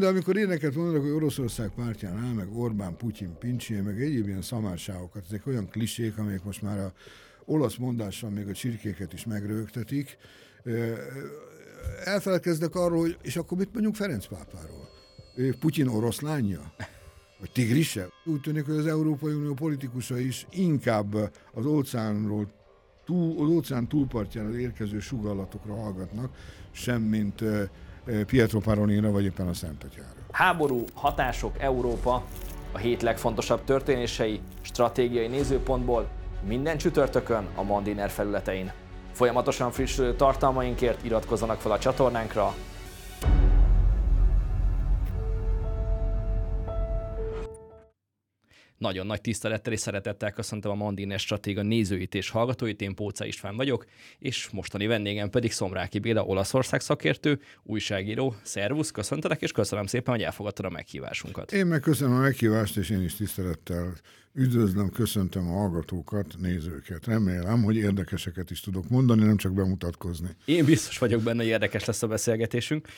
De amikor éneket mondanak, hogy Oroszország pártján áll, meg Orbán, Putyin, Pincsi, meg egyéb ilyen szamárságokat, ezek olyan klisék, amelyek most már a olasz mondással még a csirkéket is megrögtetik. Elfelelkeznek arról, hogy és akkor mit mondjuk Ferenc pápáról? Putyin oroszlánja? Vagy tigrise? Úgy tűnik, hogy az Európai Unió politikusa is inkább az óceánról túl, az óceán túlpartjára érkező sugallatokra hallgatnak, semmint Pietro Parolina vagy éppen a Szentatyára. Háború, hatások, Európa, a hét legfontosabb történései, stratégiai nézőpontból minden csütörtökön a Mandiner felületein. Folyamatosan frissülő tartalmainkért iratkozzanak fel a csatornánkra, Nagyon nagy tisztelettel és szeretettel köszöntöm a Mandiner Stratéga nézőit és hallgatóit, én Póca István vagyok, és mostani vendégem pedig Szomráki Béla, Olaszország szakértő, újságíró. Szervusz, köszöntelek, és köszönöm szépen, hogy elfogadtad a meghívásunkat. Én meg köszönöm a meghívást, és én is tisztelettel Üdvözlöm, köszöntöm a hallgatókat, nézőket. Remélem, hogy érdekeseket is tudok mondani, nem csak bemutatkozni. Én biztos vagyok benne, hogy érdekes lesz a beszélgetésünk.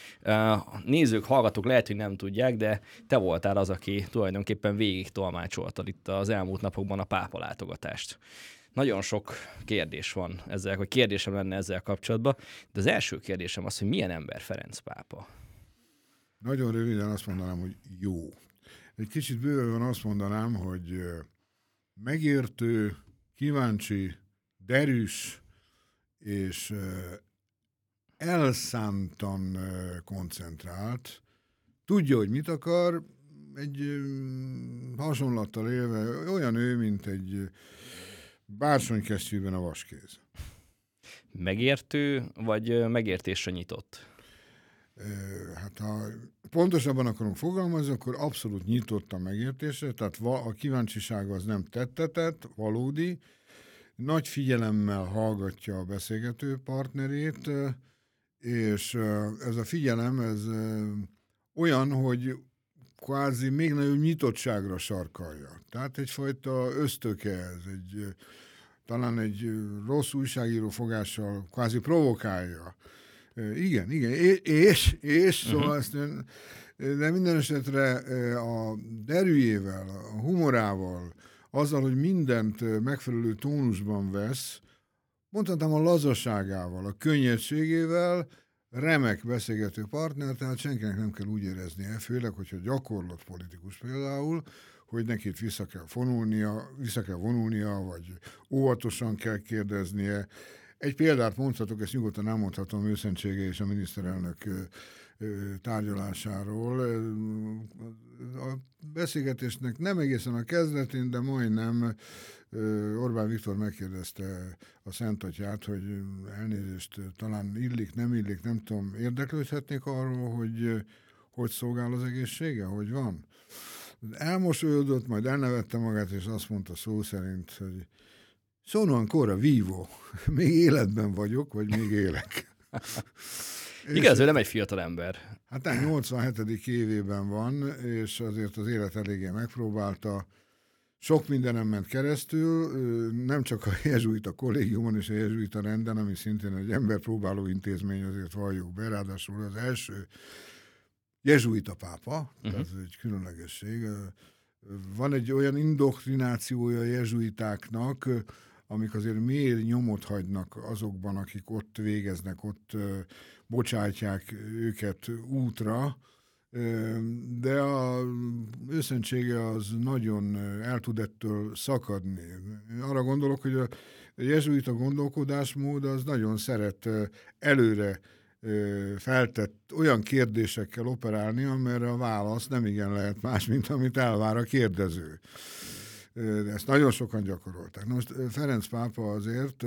Nézők, hallgatók lehet, hogy nem tudják, de te voltál az, aki tulajdonképpen végig tolmácsoltad itt az elmúlt napokban a pápa látogatást. Nagyon sok kérdés van ezzel, vagy kérdésem lenne ezzel kapcsolatban, de az első kérdésem az, hogy milyen ember Ferenc pápa? Nagyon röviden azt mondanám, hogy jó. Egy kicsit bőven azt mondanám, hogy megértő, kíváncsi, derűs és elszántan koncentrált, tudja, hogy mit akar, egy hasonlattal élve olyan ő, mint egy bársonykesztyűben a vaskéz. Megértő, vagy megértésre nyitott? Hát ha pontosabban akarunk fogalmazni, akkor abszolút nyitott a megértésre, tehát a kíváncsiság az nem tettetett, valódi, nagy figyelemmel hallgatja a beszélgető partnerét, és ez a figyelem, ez olyan, hogy kvázi még nagyobb nyitottságra sarkalja. Tehát egyfajta ösztöke ez, egy, talán egy rossz újságíró fogással kvázi provokálja igen, igen, és, és uh-huh. szóval de minden esetre a derűjével, a humorával, azzal, hogy mindent megfelelő tónusban vesz, mondhatnám a lazaságával, a könnyedségével, remek beszélgető partner, tehát senkinek nem kell úgy éreznie, főleg, hogyha gyakorlott politikus például, hogy neki itt vissza kell vonulnia, vissza kell vonulnia, vagy óvatosan kell kérdeznie, egy példát mondhatok, ezt nyugodtan elmondhatom őszentsége és a miniszterelnök tárgyalásáról. A beszélgetésnek nem egészen a kezdetén, de majdnem Orbán Viktor megkérdezte a Szent Atyát, hogy elnézést talán illik, nem illik, nem tudom, érdeklődhetnék arról, hogy hogy szolgál az egészsége, hogy van. Elmosolyodott, majd elnevette magát, és azt mondta szó szerint, hogy Sono ancora vivo. Még életben vagyok, vagy még élek. Igaz, ő nem egy fiatal ember. Hát 87. évében van, és azért az élet eléggé megpróbálta. Sok mindenem ment keresztül, nem csak a jezsuita kollégiumon és a jezsuita renden, ami szintén egy emberpróbáló intézmény, azért valljuk be, ráadásul az első jezsuita pápa, uh-huh. ez egy különlegesség. Van egy olyan indoktrinációja a jezsuitáknak, amik azért mély nyomot hagynak azokban, akik ott végeznek, ott bocsátják őket útra, de a őszentsége az nagyon el tud ettől szakadni. Arra gondolok, hogy a jezsuita gondolkodásmód az nagyon szeret előre feltett olyan kérdésekkel operálni, amire a válasz nem igen lehet más, mint amit elvár a kérdező de ezt nagyon sokan gyakorolták. Na most Ferenc pápa azért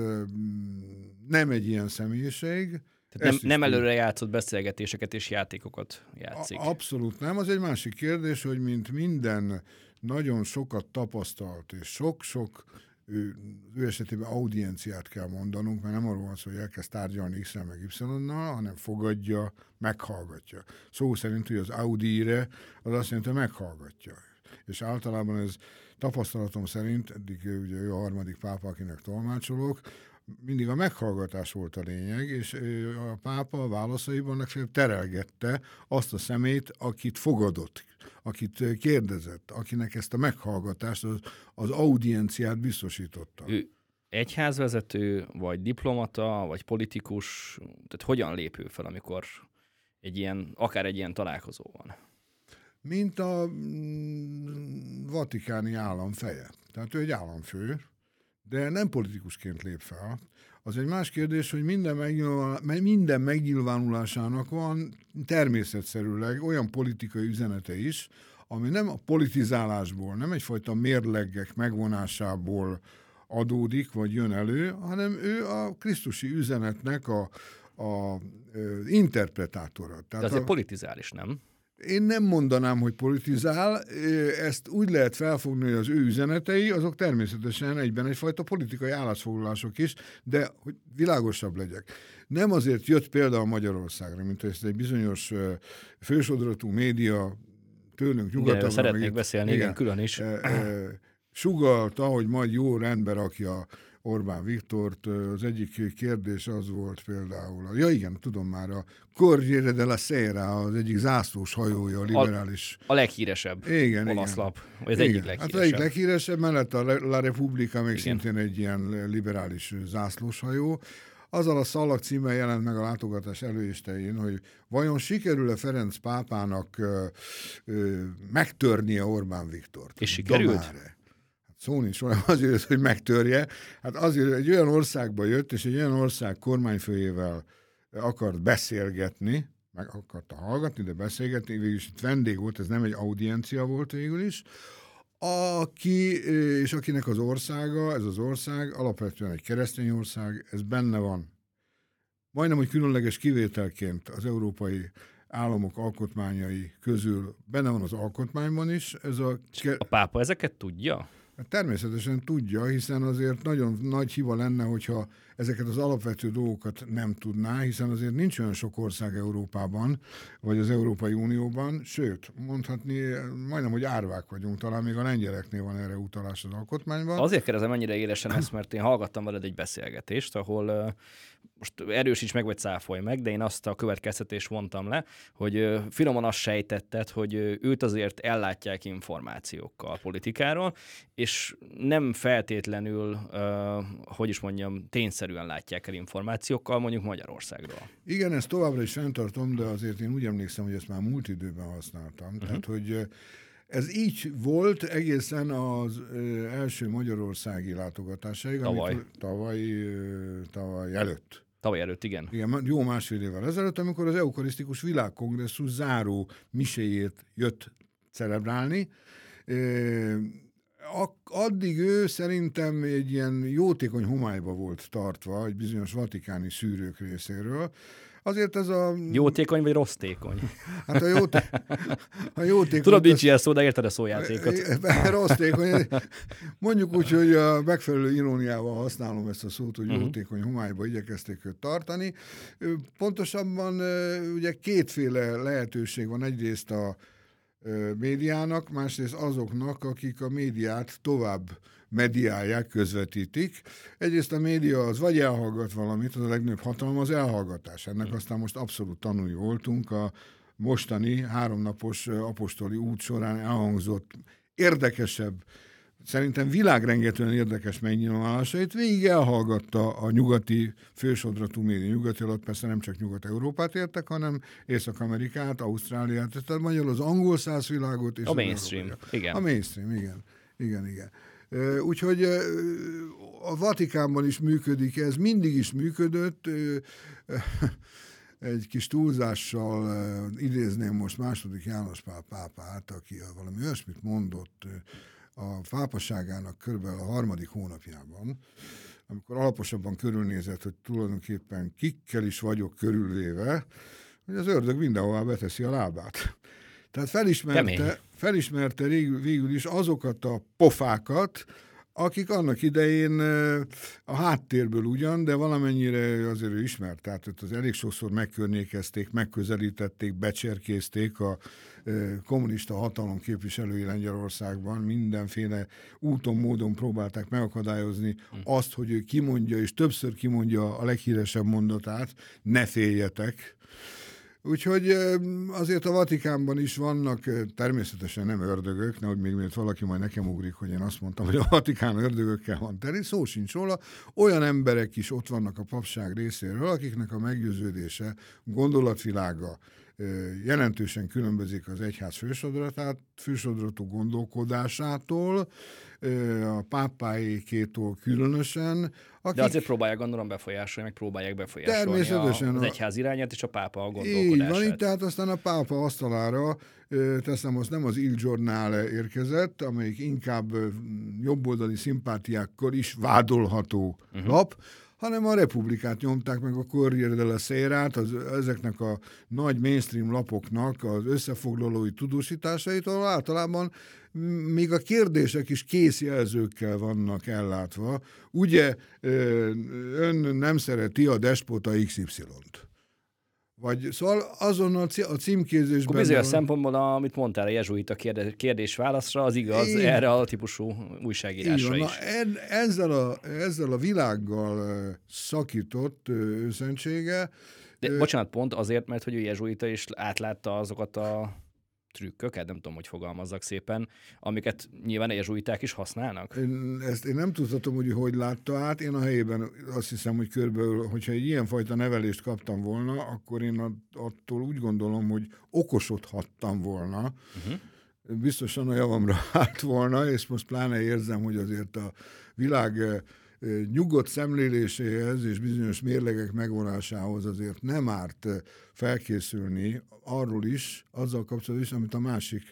nem egy ilyen személyiség. Tehát nem, nem előre játszott beszélgetéseket és játékokat játszik. A, abszolút nem. Az egy másik kérdés, hogy mint minden nagyon sokat tapasztalt, és sok-sok ő, ő esetében audienciát kell mondanunk, mert nem arról van szó, hogy elkezd tárgyalni x meg Y-nal, hanem fogadja, meghallgatja. Szó szerint, hogy az audire, az azt jelenti, hogy meghallgatja. És általában ez tapasztalatom szerint, eddig ugye ő a harmadik pápa, akinek tolmácsolok, mindig a meghallgatás volt a lényeg, és a pápa a válaszaiban legfeljebb terelgette azt a szemét, akit fogadott, akit kérdezett, akinek ezt a meghallgatást, az, az audienciát biztosította. Ő egyházvezető, vagy diplomata, vagy politikus, tehát hogyan lép ő fel, amikor egy ilyen, akár egy ilyen találkozó van? Mint a mm, vatikáni állam feje. Tehát ő egy államfő, de nem politikusként lép fel. Az egy más kérdés, hogy minden, megnyilvánul, minden megnyilvánulásának van természetszerűleg olyan politikai üzenete is, ami nem a politizálásból, nem egyfajta mérlegek megvonásából adódik, vagy jön elő, hanem ő a Krisztusi üzenetnek a, a, a interpretátora. Tehát De azért a, politizál is, nem? Én nem mondanám, hogy politizál, ezt úgy lehet felfogni, hogy az ő üzenetei, azok természetesen egyben egyfajta politikai állásfoglalások is, de hogy világosabb legyek. Nem azért jött például Magyarországra, mint hogy ezt egy bizonyos fősodratú média tőlünk nyugatabbra. Szeretnék beszélni, igen, igen, külön is. E, e, sugalta, hogy majd jó rendbe rakja Orbán Viktort. Az egyik kérdés az volt például, ja igen, tudom már, a Corriere della Sera, az egyik zászlós hajója, a liberális... A, a leghíresebb igen, olasz igen. lap, vagy az igen. egyik leghíresebb. Hát az egyik leghíresebb, mellett a La Repubblica még igen. szintén egy ilyen liberális zászlós hajó. Azzal a szalag címmel jelent meg a látogatás előistején, hogy vajon sikerül-e Ferenc pápának ö, ö, megtörnie Orbán Viktort? És sikerült? Domáre szó nincs róla, azért, hogy megtörje. Hát azért egy olyan országba jött, és egy olyan ország kormányfőjével akart beszélgetni, meg akarta hallgatni, de beszélgetni, végül is itt vendég volt, ez nem egy audiencia volt végül is, aki, és akinek az országa, ez az ország alapvetően egy keresztény ország, ez benne van. Majdnem, hogy különleges kivételként az európai államok alkotmányai közül benne van az alkotmányban is. Ez a... a pápa ezeket tudja? Természetesen tudja, hiszen azért nagyon nagy hiba lenne, hogyha ezeket az alapvető dolgokat nem tudná, hiszen azért nincs olyan sok ország Európában, vagy az Európai Unióban, sőt, mondhatni, majdnem, hogy árvák vagyunk, talán még a lengyeleknél van erre utalás az alkotmánybán. Azért kérdezem ennyire élesen ezt, mert én hallgattam veled egy beszélgetést, ahol most erősíts meg, vagy cáfolj meg, de én azt a következtetést mondtam le, hogy finoman azt sejtetted, hogy őt azért ellátják információkkal a politikáról, és nem feltétlenül, hogy is mondjam, tényszerűen látják el információkkal, mondjuk Magyarországról. Igen, ezt továbbra is fenntartom, de azért én úgy emlékszem, hogy ezt már múlt időben használtam. Uh-huh. Tehát, hogy ez így volt egészen az első magyarországi látogatásaig, tavaly. Amikor, tavaly, tavaly előtt. Tavaly előtt, igen. Igen, jó másfél évvel ezelőtt, amikor az Eukarisztikus Világkongresszus záró miséjét jött celebrálni. Addig ő szerintem egy ilyen jótékony homályba volt tartva, egy bizonyos vatikáni szűrők részéről, Azért ez a... Jótékony vagy rossztékony? Hát a, jóté... a jótékony... Tudod, nincs ilyen szó, de érted a szójátékot. Rossztékony. Mondjuk úgy, hogy a megfelelő iróniával használom ezt a szót, hogy uh-huh. jótékony homályba igyekezték őt tartani. Pontosabban ugye kétféle lehetőség van. Egyrészt a médiának, másrészt azoknak, akik a médiát tovább mediálják, közvetítik. Egyrészt a média az vagy elhallgat valamit, az a legnagyobb hatalma az elhallgatás. Ennek aztán most abszolút tanulni voltunk. A mostani háromnapos apostoli út során elhangzott érdekesebb, szerintem világrengetően érdekes megnyilvánulásait végig elhallgatta a nyugati fősodratú média. Nyugati alatt persze nem csak Nyugat-Európát értek, hanem Észak-Amerikát, Ausztráliát, tehát magyarul az angol száz világot. És a mainstream, igen. A mainstream, igen. Igen, igen. Úgyhogy a Vatikánban is működik ez, mindig is működött. Egy kis túlzással idézném most második János Pál pápát, aki valami olyasmit mondott a pápaságának körülbelül a harmadik hónapjában, amikor alaposabban körülnézett, hogy tulajdonképpen kikkel is vagyok körülvéve, hogy az ördög mindenhová beteszi a lábát. Tehát felismerte, felismerte végül, végül is azokat a pofákat, akik annak idején a háttérből ugyan, de valamennyire azért ő ismert, tehát az elég sokszor megkörnyékezték, megközelítették, becserkézték a kommunista hatalom képviselői Lengyelországban, mindenféle úton, módon próbálták megakadályozni hm. azt, hogy ő kimondja, és többször kimondja a leghíresebb mondatát, ne féljetek, Úgyhogy azért a Vatikánban is vannak, természetesen nem ördögök, nehogy még miért valaki majd nekem ugrik, hogy én azt mondtam, hogy a Vatikán ördögökkel van teri, szó sincs róla. Olyan emberek is ott vannak a papság részéről, akiknek a meggyőződése, gondolatvilága, jelentősen különbözik az egyház fősodratát, fősodratú gondolkodásától, a pápáikétól különösen. Akik... De azért próbálják gondolom befolyásolni, meg próbálják befolyásolni Természetesen a, az egyház irányát és a pápa a gondolkodását. Így van, így, tehát aztán a pápa asztalára teszem, az nem az Il Giornale érkezett, amelyik inkább jobboldali szimpátiákkal is vádolható uh-huh. lap, hanem a republikát nyomták meg a Corriere della Sera-t, az, ezeknek a nagy mainstream lapoknak az összefoglalói tudósításait, ahol általában még a kérdések is készjelzőkkel vannak ellátva. Ugye ön nem szereti a despota XY-t. Vagy, szóval azon a, a címkézésben... Akkor bizonyos van... szempontból, amit mondtál a jezsuita kérdés-válaszra, az igaz Én... erre a típusú újságírásra is. Na, ezzel, a, ezzel a világgal szakított őszentsége... De bocsánat, pont azért, mert hogy ő jezsuita is átlátta azokat a trükköket, nem tudom, hogy fogalmazzak szépen, amiket nyilván jezsuiták is használnak? Én, ezt én nem tudhatom, hogy hogy látta át. Én a helyében azt hiszem, hogy körülbelül, hogyha egy ilyenfajta nevelést kaptam volna, akkor én attól úgy gondolom, hogy okosodhattam volna. Uh-huh. Biztosan a javamra állt volna, és most pláne érzem, hogy azért a világ nyugodt szemléléséhez és bizonyos mérlegek megvonásához azért nem árt felkészülni arról is, azzal kapcsolatban is, amit a másik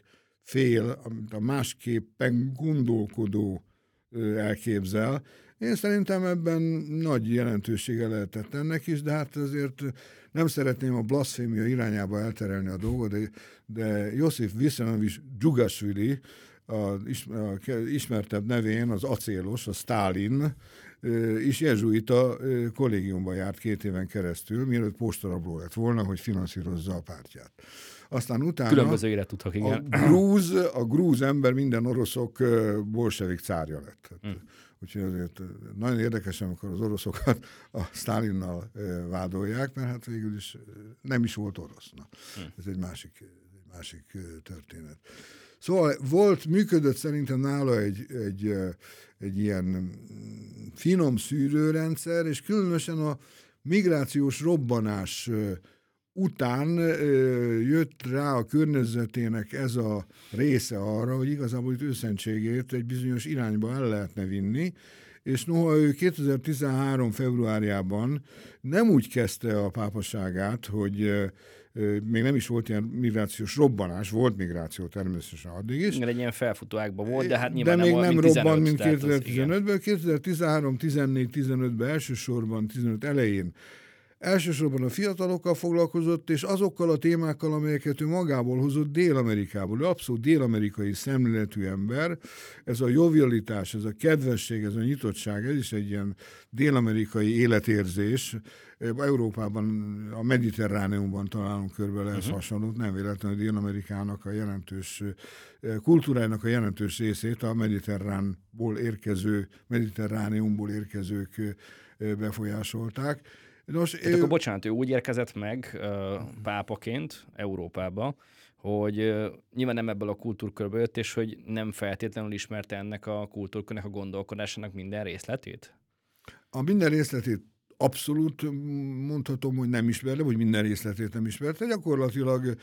fél, amit a másképpen gondolkodó elképzel. Én szerintem ebben nagy jelentősége lehetett ennek is, de hát azért nem szeretném a blasfémia irányába elterelni a dolgot, de, de Josif Viszanovics Dzsugasvili, a, ismertebb nevén az acélos, a Stalin, is jezsuita kollégiumban járt két éven keresztül, mielőtt postarabló lett volna, hogy finanszírozza a pártját. Aztán utána Különböző életutak, igen. A grúz, a grúz ember minden oroszok bolsevik cárja lett. Hmm. Úgyhogy azért nagyon érdekes, amikor az oroszokat a Stalinnal vádolják, mert hát végül is nem is volt orosz. Na, hmm. Ez egy másik, egy másik történet. Szóval volt, működött szerintem nála egy, egy, egy ilyen finom szűrőrendszer, és különösen a migrációs robbanás után jött rá a környezetének ez a része arra, hogy igazából itt őszentségét egy bizonyos irányba el lehetne vinni, és noha ő 2013. februárjában nem úgy kezdte a pápaságát, hogy még nem is volt ilyen migrációs robbanás, volt migráció természetesen addig is. Igen, egy ilyen felfutó ágban volt, de hát nyilván de még nem, nem robbant, mint 2015-ben. 2013, 14, 15-ben elsősorban, 15 elején Elsősorban a fiatalokkal foglalkozott, és azokkal a témákkal, amelyeket ő magából hozott Dél-Amerikából. Ő abszolút dél-amerikai szemléletű ember. Ez a jovialitás, ez a kedvesség, ez a nyitottság, ez is egy ilyen dél-amerikai életérzés. Európában, a mediterráneumban találunk ehhez uh-huh. hasonlót, nem véletlenül Dél-Amerikának a jelentős kultúrájának a jelentős részét a mediterránból érkező, mediterráneumból érkezők befolyásolták. Nos, Tehát ő... akkor bocsánat, ő úgy érkezett meg pápaként Európába, hogy nyilván nem ebből a kultúrkörből jött, és hogy nem feltétlenül ismerte ennek a kultúrkörnek a gondolkodásának minden részletét? A minden részletét abszolút mondhatom, hogy nem ismerte, vagy minden részletét nem ismerte. Gyakorlatilag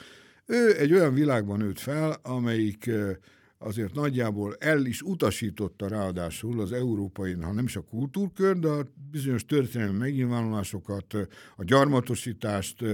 ő egy olyan világban nőtt fel, amelyik azért nagyjából el is utasította ráadásul az európai, ha nem is a kultúrkör, de a bizonyos történelmi megnyilvánulásokat, a gyarmatosítást,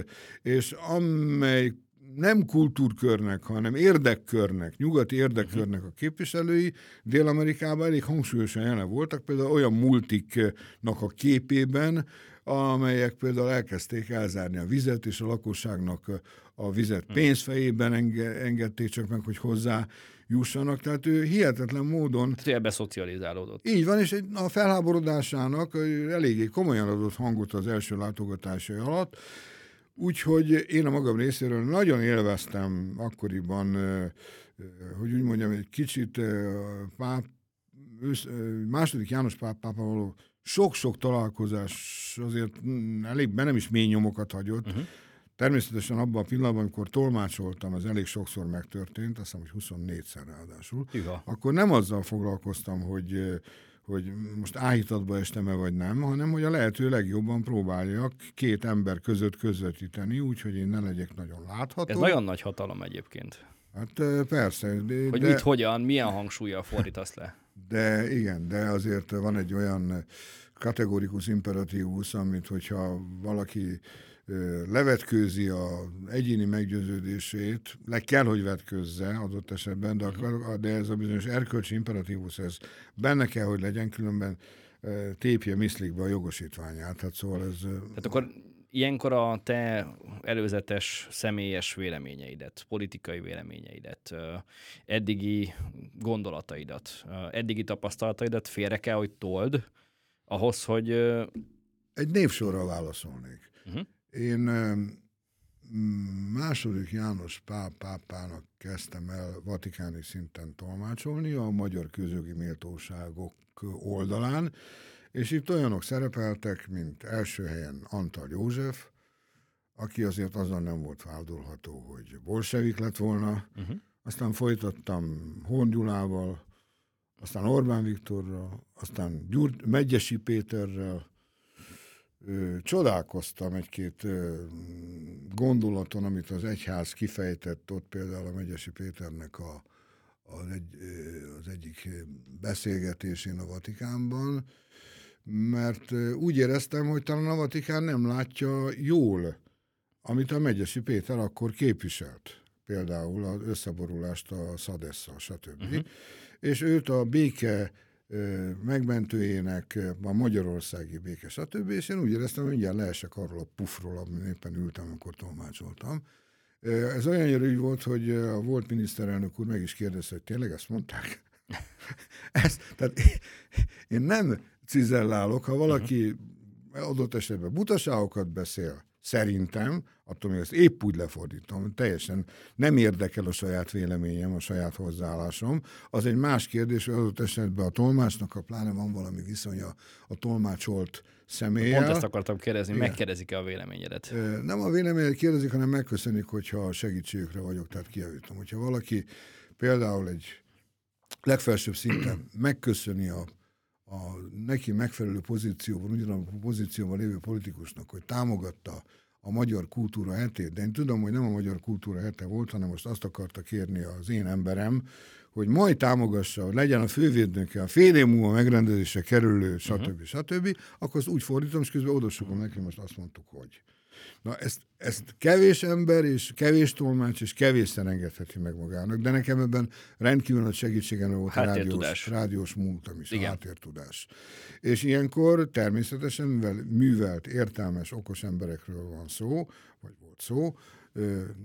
és amely nem kultúrkörnek, hanem érdekkörnek, nyugati érdekkörnek a képviselői Dél-Amerikában elég hangsúlyosan jelen voltak, például olyan multiknak a képében, amelyek például elkezdték elzárni a vizet, és a lakosságnak a vizet hm. pénzfejében enge- engedték csak meg, hogy hozzá jussanak. Tehát ő hihetetlen módon... Ebbe szocializálódott. Így van, és a felháborodásának eléggé komolyan adott hangot az első látogatásai alatt, Úgyhogy én a magam részéről nagyon élveztem akkoriban, hogy úgy mondjam, egy kicsit páp, második János pápával való sok-sok találkozás azért mm, elég nem is mély nyomokat hagyott. Uh-huh. Természetesen abban a pillanatban, amikor tolmácsoltam, ez elég sokszor megtörtént, azt hiszem, hogy 24-szer ráadásul, Iga. akkor nem azzal foglalkoztam, hogy hogy most áhítatba estem-e vagy nem, hanem hogy a lehető legjobban próbáljak két ember között közvetíteni, úgyhogy én ne legyek nagyon látható. Ez nagyon nagy hatalom egyébként. Hát persze. De, hogy de, mit, hogyan, milyen hangsúlya fordítasz le? De igen, de azért van egy olyan kategorikus imperatívus, amit hogyha valaki levetkőzi a egyéni meggyőződését, le kell, hogy vetközze adott esetben, de, akar, de ez a bizonyos erkölcsi imperatívus, ez benne kell, hogy legyen, különben tépje miszlikbe a jogosítványát. Hát szóval ez... Tehát akkor ilyenkor a te előzetes személyes véleményeidet, politikai véleményeidet, eddigi gondolataidat, eddigi tapasztalataidat félre kell, hogy told ahhoz, hogy... Egy névsorral válaszolnék. Uh-huh. Én második János Pál pápának kezdtem el vatikáni szinten tolmácsolni a magyar közögi méltóságok oldalán, és itt olyanok szerepeltek, mint első helyen Antal József, aki azért azon nem volt vádolható, hogy bolsevik lett volna. Uh-huh. Aztán folytattam Horn Gyulával, aztán Orbán Viktorral, aztán Gyur- Megyesi Péterrel, csodálkoztam egy-két gondolaton, amit az egyház kifejtett ott például a Megyesi Péternek a, az, egy, az egyik beszélgetésén a Vatikánban, mert úgy éreztem, hogy talán a Vatikán nem látja jól, amit a Megyesi Péter akkor képviselt. Például az összeborulást a Szadessa, stb. Uh-huh. És őt a béke megmentőjének, a magyarországi béke, stb. És én úgy éreztem, hogy mindjárt leesek arról a pufról, amin éppen ültem, amikor tolmácsoltam. Ez olyan ügy volt, hogy a volt miniszterelnök úr meg is kérdezte, hogy tényleg ezt mondták? ez, tehát én nem cizellálok, ha valaki adott esetben butaságokat beszél, Szerintem, attól még ezt épp úgy lefordítom, teljesen nem érdekel a saját véleményem, a saját hozzáállásom. Az egy más kérdés, hogy adott esetben a tolmácsnak, a pláne van valami viszonya a tolmácsolt személye. Pont ezt akartam kérdezni, Igen. megkérdezik-e a véleményedet? Nem a véleményedet kérdezik, hanem megköszönik, hogyha segítségükre vagyok, tehát kijavítom. Hogyha valaki például egy legfelsőbb szinten megköszöni a a neki megfelelő pozícióban, ugyanabban a pozícióban lévő politikusnak, hogy támogatta a magyar kultúra hetét, de én tudom, hogy nem a magyar kultúra hete volt, hanem most azt akarta kérni az én emberem, hogy majd támogassa, hogy legyen a fővédnöke, a fél év múlva megrendezésre kerülő, stb. Uh-huh. stb., akkor azt úgy fordítom, és közben odasokom neki, most azt mondtuk, hogy. Na ezt, ezt kevés ember és kevés tolmács és kevésszer engedheti meg magának, de nekem ebben rendkívül nagy segítségem volt a rádiós, rádiós múltam is, Igen. a háttértudás. És ilyenkor természetesen, mivel művelt, értelmes, okos emberekről van szó, vagy volt szó,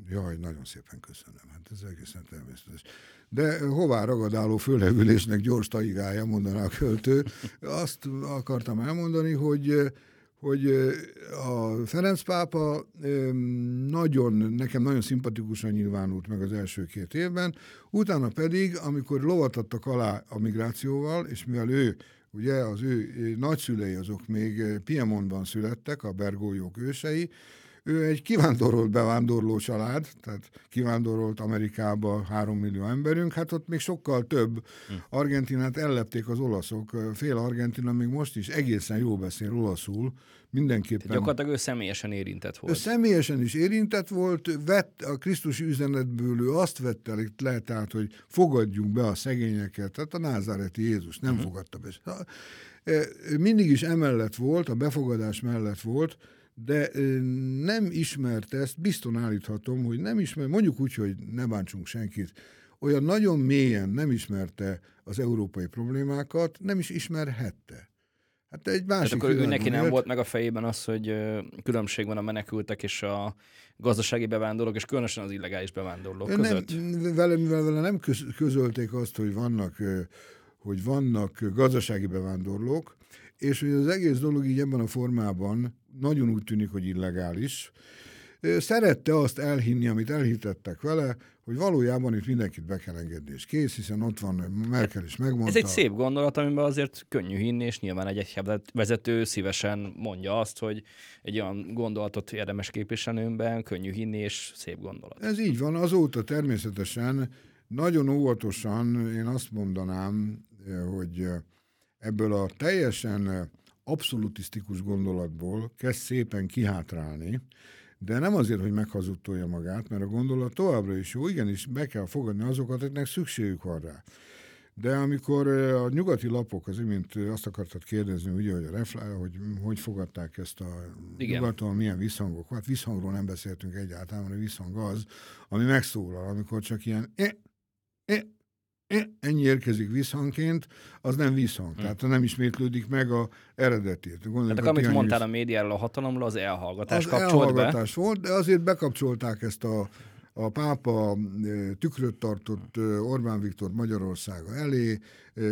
jaj, nagyon szépen köszönöm, hát ez egészen természetes. De hová ragadáló fölevülésnek gyors taigája, mondaná a költő. Azt akartam elmondani, hogy hogy a Ferenc pápa nagyon, nekem nagyon szimpatikusan nyilvánult meg az első két évben, utána pedig, amikor lovat adtak alá a migrációval, és mivel ő, ugye az ő nagyszülei azok még Piemontban születtek, a Bergójók ősei, ő egy kivándorolt bevándorló család, tehát kivándorolt Amerikába három millió emberünk, hát ott még sokkal több. Hm. Argentinát ellepték az olaszok, fél Argentina még most is egészen jó beszél olaszul, mindenképpen. Tehát gyakorlatilag ő személyesen érintett volt. Ő személyesen is érintett volt, vett a Krisztus üzenetből, ő azt vette le, tehát, hogy fogadjunk be a szegényeket, tehát a názáreti Jézus nem uh-huh. fogadta be. Mindig is emellett volt, a befogadás mellett volt, de nem ismerte ezt, bizton állíthatom, hogy nem ismer, mondjuk úgy, hogy ne bántsunk senkit, olyan nagyon mélyen nem ismerte az európai problémákat, nem is ismerhette. Hát egy másik Tehát akkor ő neki nem volt meg a fejében az, hogy különbség van a menekültek és a gazdasági bevándorlók, és különösen az illegális bevándorlók nem, között? Vele, mivel vele nem közölték azt, hogy vannak, hogy vannak gazdasági bevándorlók, és hogy az egész dolog így ebben a formában nagyon úgy tűnik, hogy illegális, szerette azt elhinni, amit elhitettek vele, hogy valójában itt mindenkit be kell engedni, és kész, hiszen ott van Merkel is megmondta. Ez egy szép gondolat, amiben azért könnyű hinni, és nyilván egy vezető szívesen mondja azt, hogy egy olyan gondolatot érdemes képviselőmben, könnyű hinni, és szép gondolat. Ez így van, azóta természetesen nagyon óvatosan én azt mondanám, hogy ebből a teljesen abszolutisztikus gondolatból kezd szépen kihátrálni, de nem azért, hogy meghazudtolja magát, mert a gondolat továbbra is jó, igenis be kell fogadni azokat, akiknek szükségük van rá. De amikor a nyugati lapok, az mint azt akartad kérdezni, ugye, hogy, a reflá, hogy hogy fogadták ezt a Igen. nyugaton, milyen visszhangok. Hát visszhangról nem beszéltünk egyáltalán, hanem a visszhang az, ami megszólal, amikor csak ilyen eh, eh, ennyi érkezik visszhangként, az nem visszhang. Hmm. Tehát nem ismétlődik meg a eredetét. Tehát amit mondtál a médiáról a hatalomról, az elhallgatás az kapcsolt elhallgatás be. volt, de azért bekapcsolták ezt a a pápa tükröt tartott Orbán Viktor Magyarországa elé,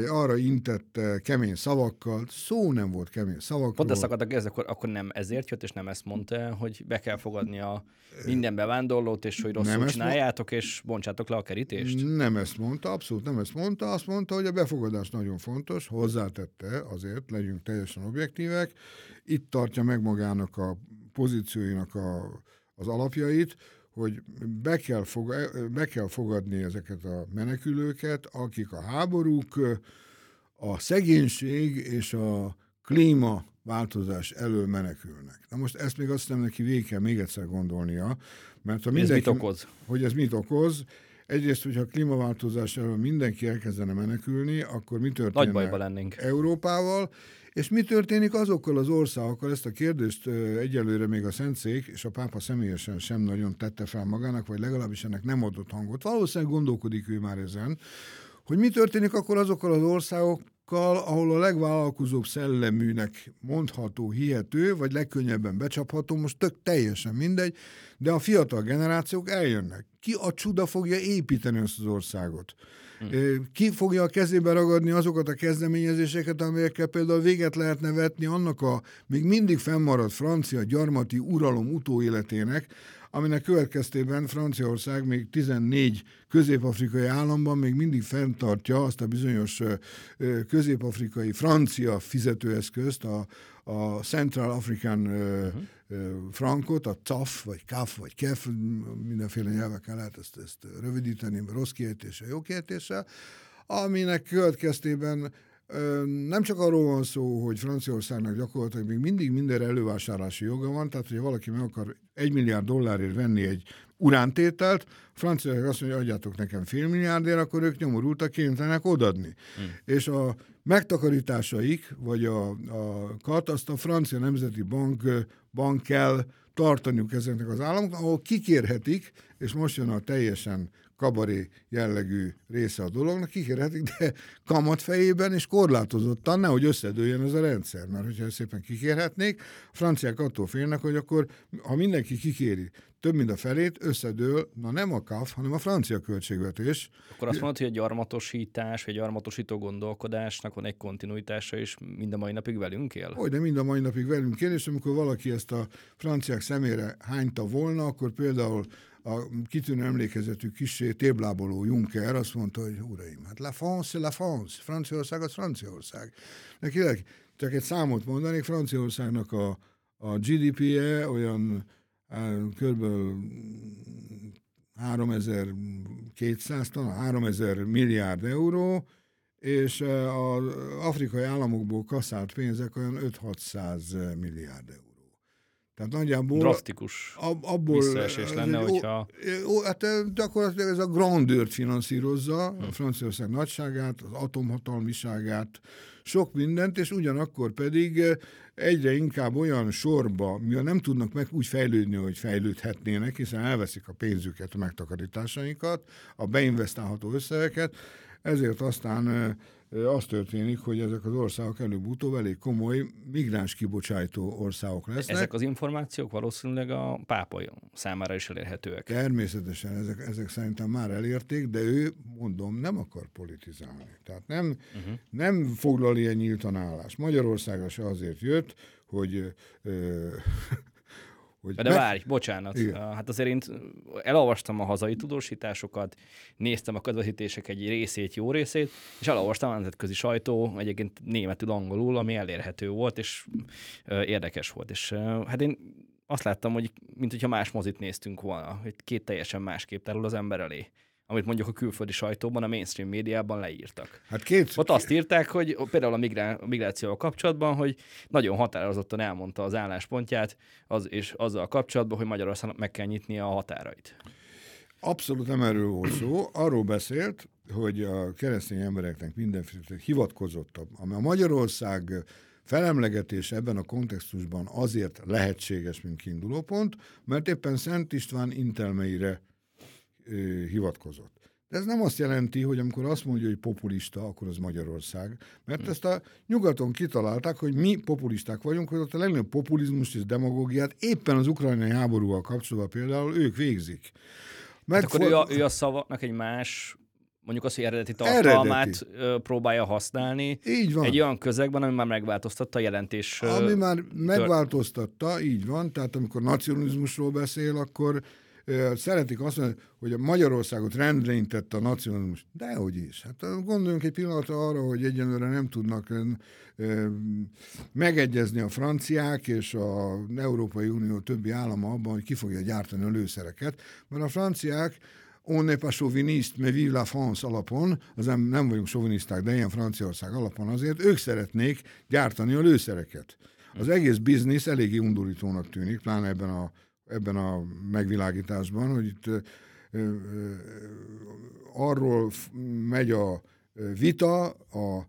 arra intette kemény szavakkal, szó nem volt kemény szavakkal. Pont ezt akartak ez, akkor, akkor nem ezért jött, és nem ezt mondta, hogy be kell fogadni a minden bevándorlót, és hogy rosszul nem csináljátok, mond... és bontsátok le a kerítést? Nem ezt mondta, abszolút nem ezt mondta. Azt mondta, hogy a befogadás nagyon fontos, hozzátette azért, legyünk teljesen objektívek. Itt tartja meg magának a pozícióinak a, az alapjait, hogy be kell, fog, be kell fogadni ezeket a menekülőket, akik a háborúk, a szegénység és a klímaváltozás elől menekülnek. Na most ezt még azt hiszem neki végig kell még egyszer gondolnia, mert ha mindenki, ez mit okoz? Hogy ez mit okoz, Egyrészt, hogyha a klímaváltozás elől mindenki elkezdene menekülni, akkor mi történne Nagy bajba lennénk. Európával, és mi történik azokkal az országokkal? Ezt a kérdést egyelőre még a Szentszék és a pápa személyesen sem nagyon tette fel magának, vagy legalábbis ennek nem adott hangot. Valószínűleg gondolkodik ő már ezen, hogy mi történik akkor azokkal az országokkal, ahol a legvállalkozóbb szelleműnek mondható, hihető, vagy legkönnyebben becsapható, most tök teljesen mindegy, de a fiatal generációk eljönnek. Ki a csuda fogja építeni ezt az országot? Ki fogja a kezébe ragadni azokat a kezdeményezéseket, amelyekkel például véget lehetne vetni annak a még mindig fennmaradt francia gyarmati uralom utóéletének, aminek következtében Franciaország még 14 közép-afrikai államban még mindig fenntartja azt a bizonyos közép-afrikai francia fizetőeszközt, a, a Central African uh-huh. frankot, a CAF, vagy CAF, vagy KEF, mindenféle nyelveken lehet ezt, ezt rövidíteni, rossz kiejtése, jó kiejtése, aminek következtében nem csak arról van szó, hogy Franciaországnak gyakorlatilag még mindig minden elővásárlási joga van, tehát hogyha valaki meg akar egy milliárd dollárért venni egy urántételt, franciák azt mondja, adjátok nekem fél milliárdért, akkor ők nyomorultak kénytelenek odadni. Hmm. És a megtakarításaik, vagy a, a kat, azt a francia nemzeti bank, bank kell tartaniuk ezeknek az államoknak, ahol kikérhetik, és most jön a teljesen kabaré jellegű része a dolognak, kikérhetik, de kamat fejében és korlátozottan, nehogy összedőjön ez a rendszer, mert hogyha szépen kikérhetnék, a franciák attól félnek, hogy akkor, ha mindenki kikéri több mint a felét, összedől, na nem a KAF, hanem a francia költségvetés. Akkor azt mondod, hogy a gyarmatosítás, vagy gyarmatosító gondolkodásnak van egy kontinuitása, és mind a mai napig velünk él? Hogy de mind a mai napig velünk él, és amikor valaki ezt a franciák szemére hányta volna, akkor például a kitűnő emlékezetű kisé tébláboló Juncker azt mondta, hogy uraim, hát la France, la France, Franciaország az Franciaország. Neki csak egy számot mondanék, Franciaországnak a, a GDP-je olyan kb. 3200, talán 3000 milliárd euró, és az afrikai államokból kaszált pénzek olyan 5-600 milliárd euró. Tehát nagyjából... Drasztikus ab, abból, visszaesés lenne, ez hogyha... Ó, ó, hát gyakorlatilag ez a grandőrt finanszírozza, a Franciaország nagyságát, az atomhatalmiságát, sok mindent, és ugyanakkor pedig egyre inkább olyan sorba, mivel nem tudnak meg úgy fejlődni, hogy fejlődhetnének, hiszen elveszik a pénzüket, a megtakarításainkat, a beinvestálható összegeket, ezért aztán az történik, hogy ezek az országok előbb-utóbb elég komoly migráns kibocsájtó országok lesznek. Ezek az információk valószínűleg a pápa számára is elérhetőek. Természetesen ezek, ezek szerintem már elérték, de ő, mondom, nem akar politizálni. Tehát nem, uh-huh. nem foglal ilyen nyíltan állást. Magyarországra se azért jött, hogy ö, hogy De meg... várj, bocsánat. Igen. Hát azért én elolvastam a hazai tudósításokat, néztem a közvetítések egy részét, jó részét, és elolvastam a nemzetközi sajtó, egyébként németül, angolul, ami elérhető volt, és érdekes volt. És hát én azt láttam, hogy mint hogyha más mozit néztünk volna, hogy két teljesen másképp terül az ember elé amit mondjuk a külföldi sajtóban, a mainstream médiában leírtak. Hát két... Ott azt írták, hogy például a, migrá- a migrációval kapcsolatban, hogy nagyon határozottan elmondta az álláspontját, az, és azzal kapcsolatban, hogy Magyarországnak meg kell nyitni a határait. Abszolút nem erről volt szó. Arról beszélt, hogy a keresztény embereknek mindenféle hivatkozott, ami a Magyarország felemlegetés ebben a kontextusban azért lehetséges, mint kiindulópont, mert éppen Szent István intelmeire ö, hivatkozott. De ez nem azt jelenti, hogy amikor azt mondja, hogy populista, akkor az Magyarország. Mert hmm. ezt a nyugaton kitalálták, hogy mi populisták vagyunk, hogy ott a legnagyobb populizmus és demagógiát éppen az ukrajnai háborúval kapcsolatban például ők végzik. Meg hát akkor ő, a, ő a szavaknak egy más mondjuk az, hogy eredeti tartalmát eredeti. próbálja használni. Így van. Egy olyan közegben, ami már megváltoztatta a jelentés. Ami már megváltoztatta, így van. Tehát amikor nacionalizmusról beszél, akkor szeretik azt mondani, hogy a Magyarországot rendre intette a nacionalizmus. Dehogy is. Hát gondoljunk egy pillanatra arra, hogy egyenlőre nem tudnak megegyezni a franciák és a Európai Unió többi állama abban, hogy ki fogja gyártani a lőszereket, mert a franciák on n'est pas chauviniste, mais vive la France alapon, az nem, nem vagyunk soviniszták, de ilyen Franciaország alapon azért, ők szeretnék gyártani a lőszereket. Az egész biznisz eléggé undorítónak tűnik, pláne ebben a ebben a megvilágításban, hogy itt arról megy a vita, a,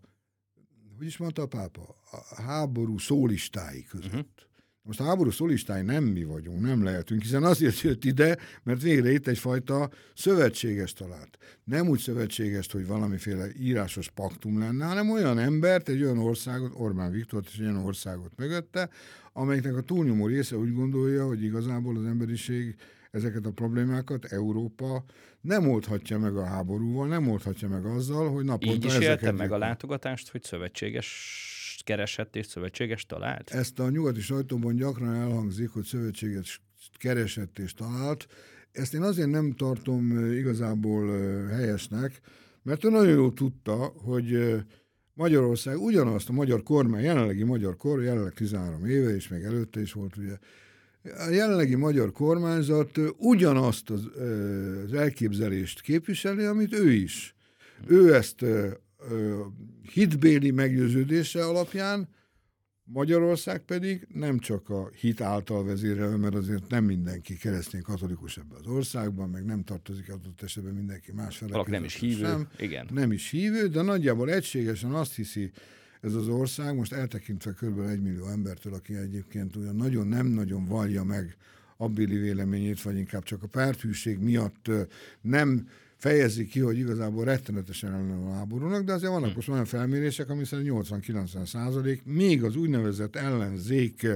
hogy is mondta a pápa, a háború szólistái között. Uh-huh. Most a háború szolistái nem mi vagyunk, nem lehetünk, hiszen azért jött ide, mert végre itt egyfajta szövetséges talált. Nem úgy szövetséges, hogy valamiféle írásos paktum lenne, hanem olyan embert, egy olyan országot, Orbán Viktor és egy olyan országot mögötte, amelyiknek a túlnyomó része úgy gondolja, hogy igazából az emberiség ezeket a problémákat Európa nem oldhatja meg a háborúval, nem oldhatja meg azzal, hogy naponta Így is élte meg a látogatást, hogy szövetséges keresett és szövetséges talált? Ezt a nyugati sajtóban gyakran elhangzik, hogy szövetséges keresett és talált. Ezt én azért nem tartom igazából helyesnek, mert ő nagyon jól tudta, hogy Magyarország ugyanazt a magyar kormány, jelenlegi magyar kormány, jelenleg 13 éve, és még előtte is volt ugye, a jelenlegi magyar kormányzat ugyanazt az, az elképzelést képviseli, amit ő is. Ő ezt hitbéli meggyőződése alapján, Magyarország pedig nem csak a hit által vezérelve, mert azért nem mindenki keresztény katolikus ebben az országban, meg nem tartozik adott esetben mindenki más fele. nem is hívő, sem, igen. Nem is hívő, de nagyjából egységesen azt hiszi ez az ország, most eltekintve kb. egy millió embertől, aki egyébként olyan nagyon nem nagyon vallja meg abbéli véleményét, vagy inkább csak a párthűség miatt nem fejezi ki, hogy igazából rettenetesen ellen a háborúnak, de azért vannak hm. most olyan felmérések, ami szerint 80-90 százalék, még az úgynevezett ellenzék,